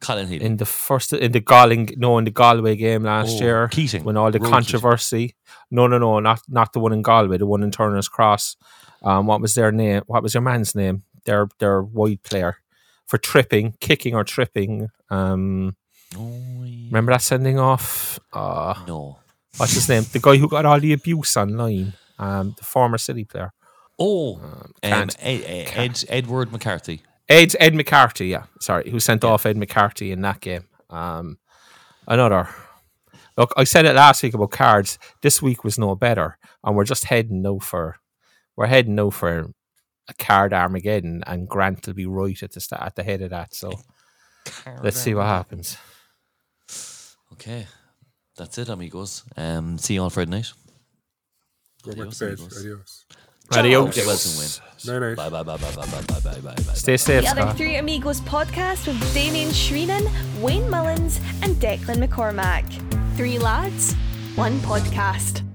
Colin Healy. in the first in the Galling no in the Galway game last Oh, year. Keating. when all the Rowan controversy. No, no, no, not not the one in Galway, the one in Turner's Cross. Um, what was their name? What was your man's name? Their their wide player for tripping, kicking or tripping. Um, Oh, yeah. remember that sending off? Uh, No. what's his name? The guy who got all the abuse online. Um, the former City player. Oh, um, can't- Ed, Ed, Ed, Edward McCarthy. Ed Ed McCarthy, yeah, sorry, who sent off Ed McCarthy in that game. Um, another. Look, I said it last week about cards. This week was no better, and we're just heading now for we're heading now for a card Armageddon, and Grant will be right at the at the head of that. So let's see what happens. Okay. That's it, amigos. Um, see you on Friday night. Adios, amigos. Adios. Adios. Get well soon, win. Night night. Bye, bye, bye, bye, bye, bye, bye, bye, bye, bye. Stay safe, The other Three Amigos podcast with Damien Shreenan, Wayne Mullins, and Declan McCormack. Three lads, one podcast.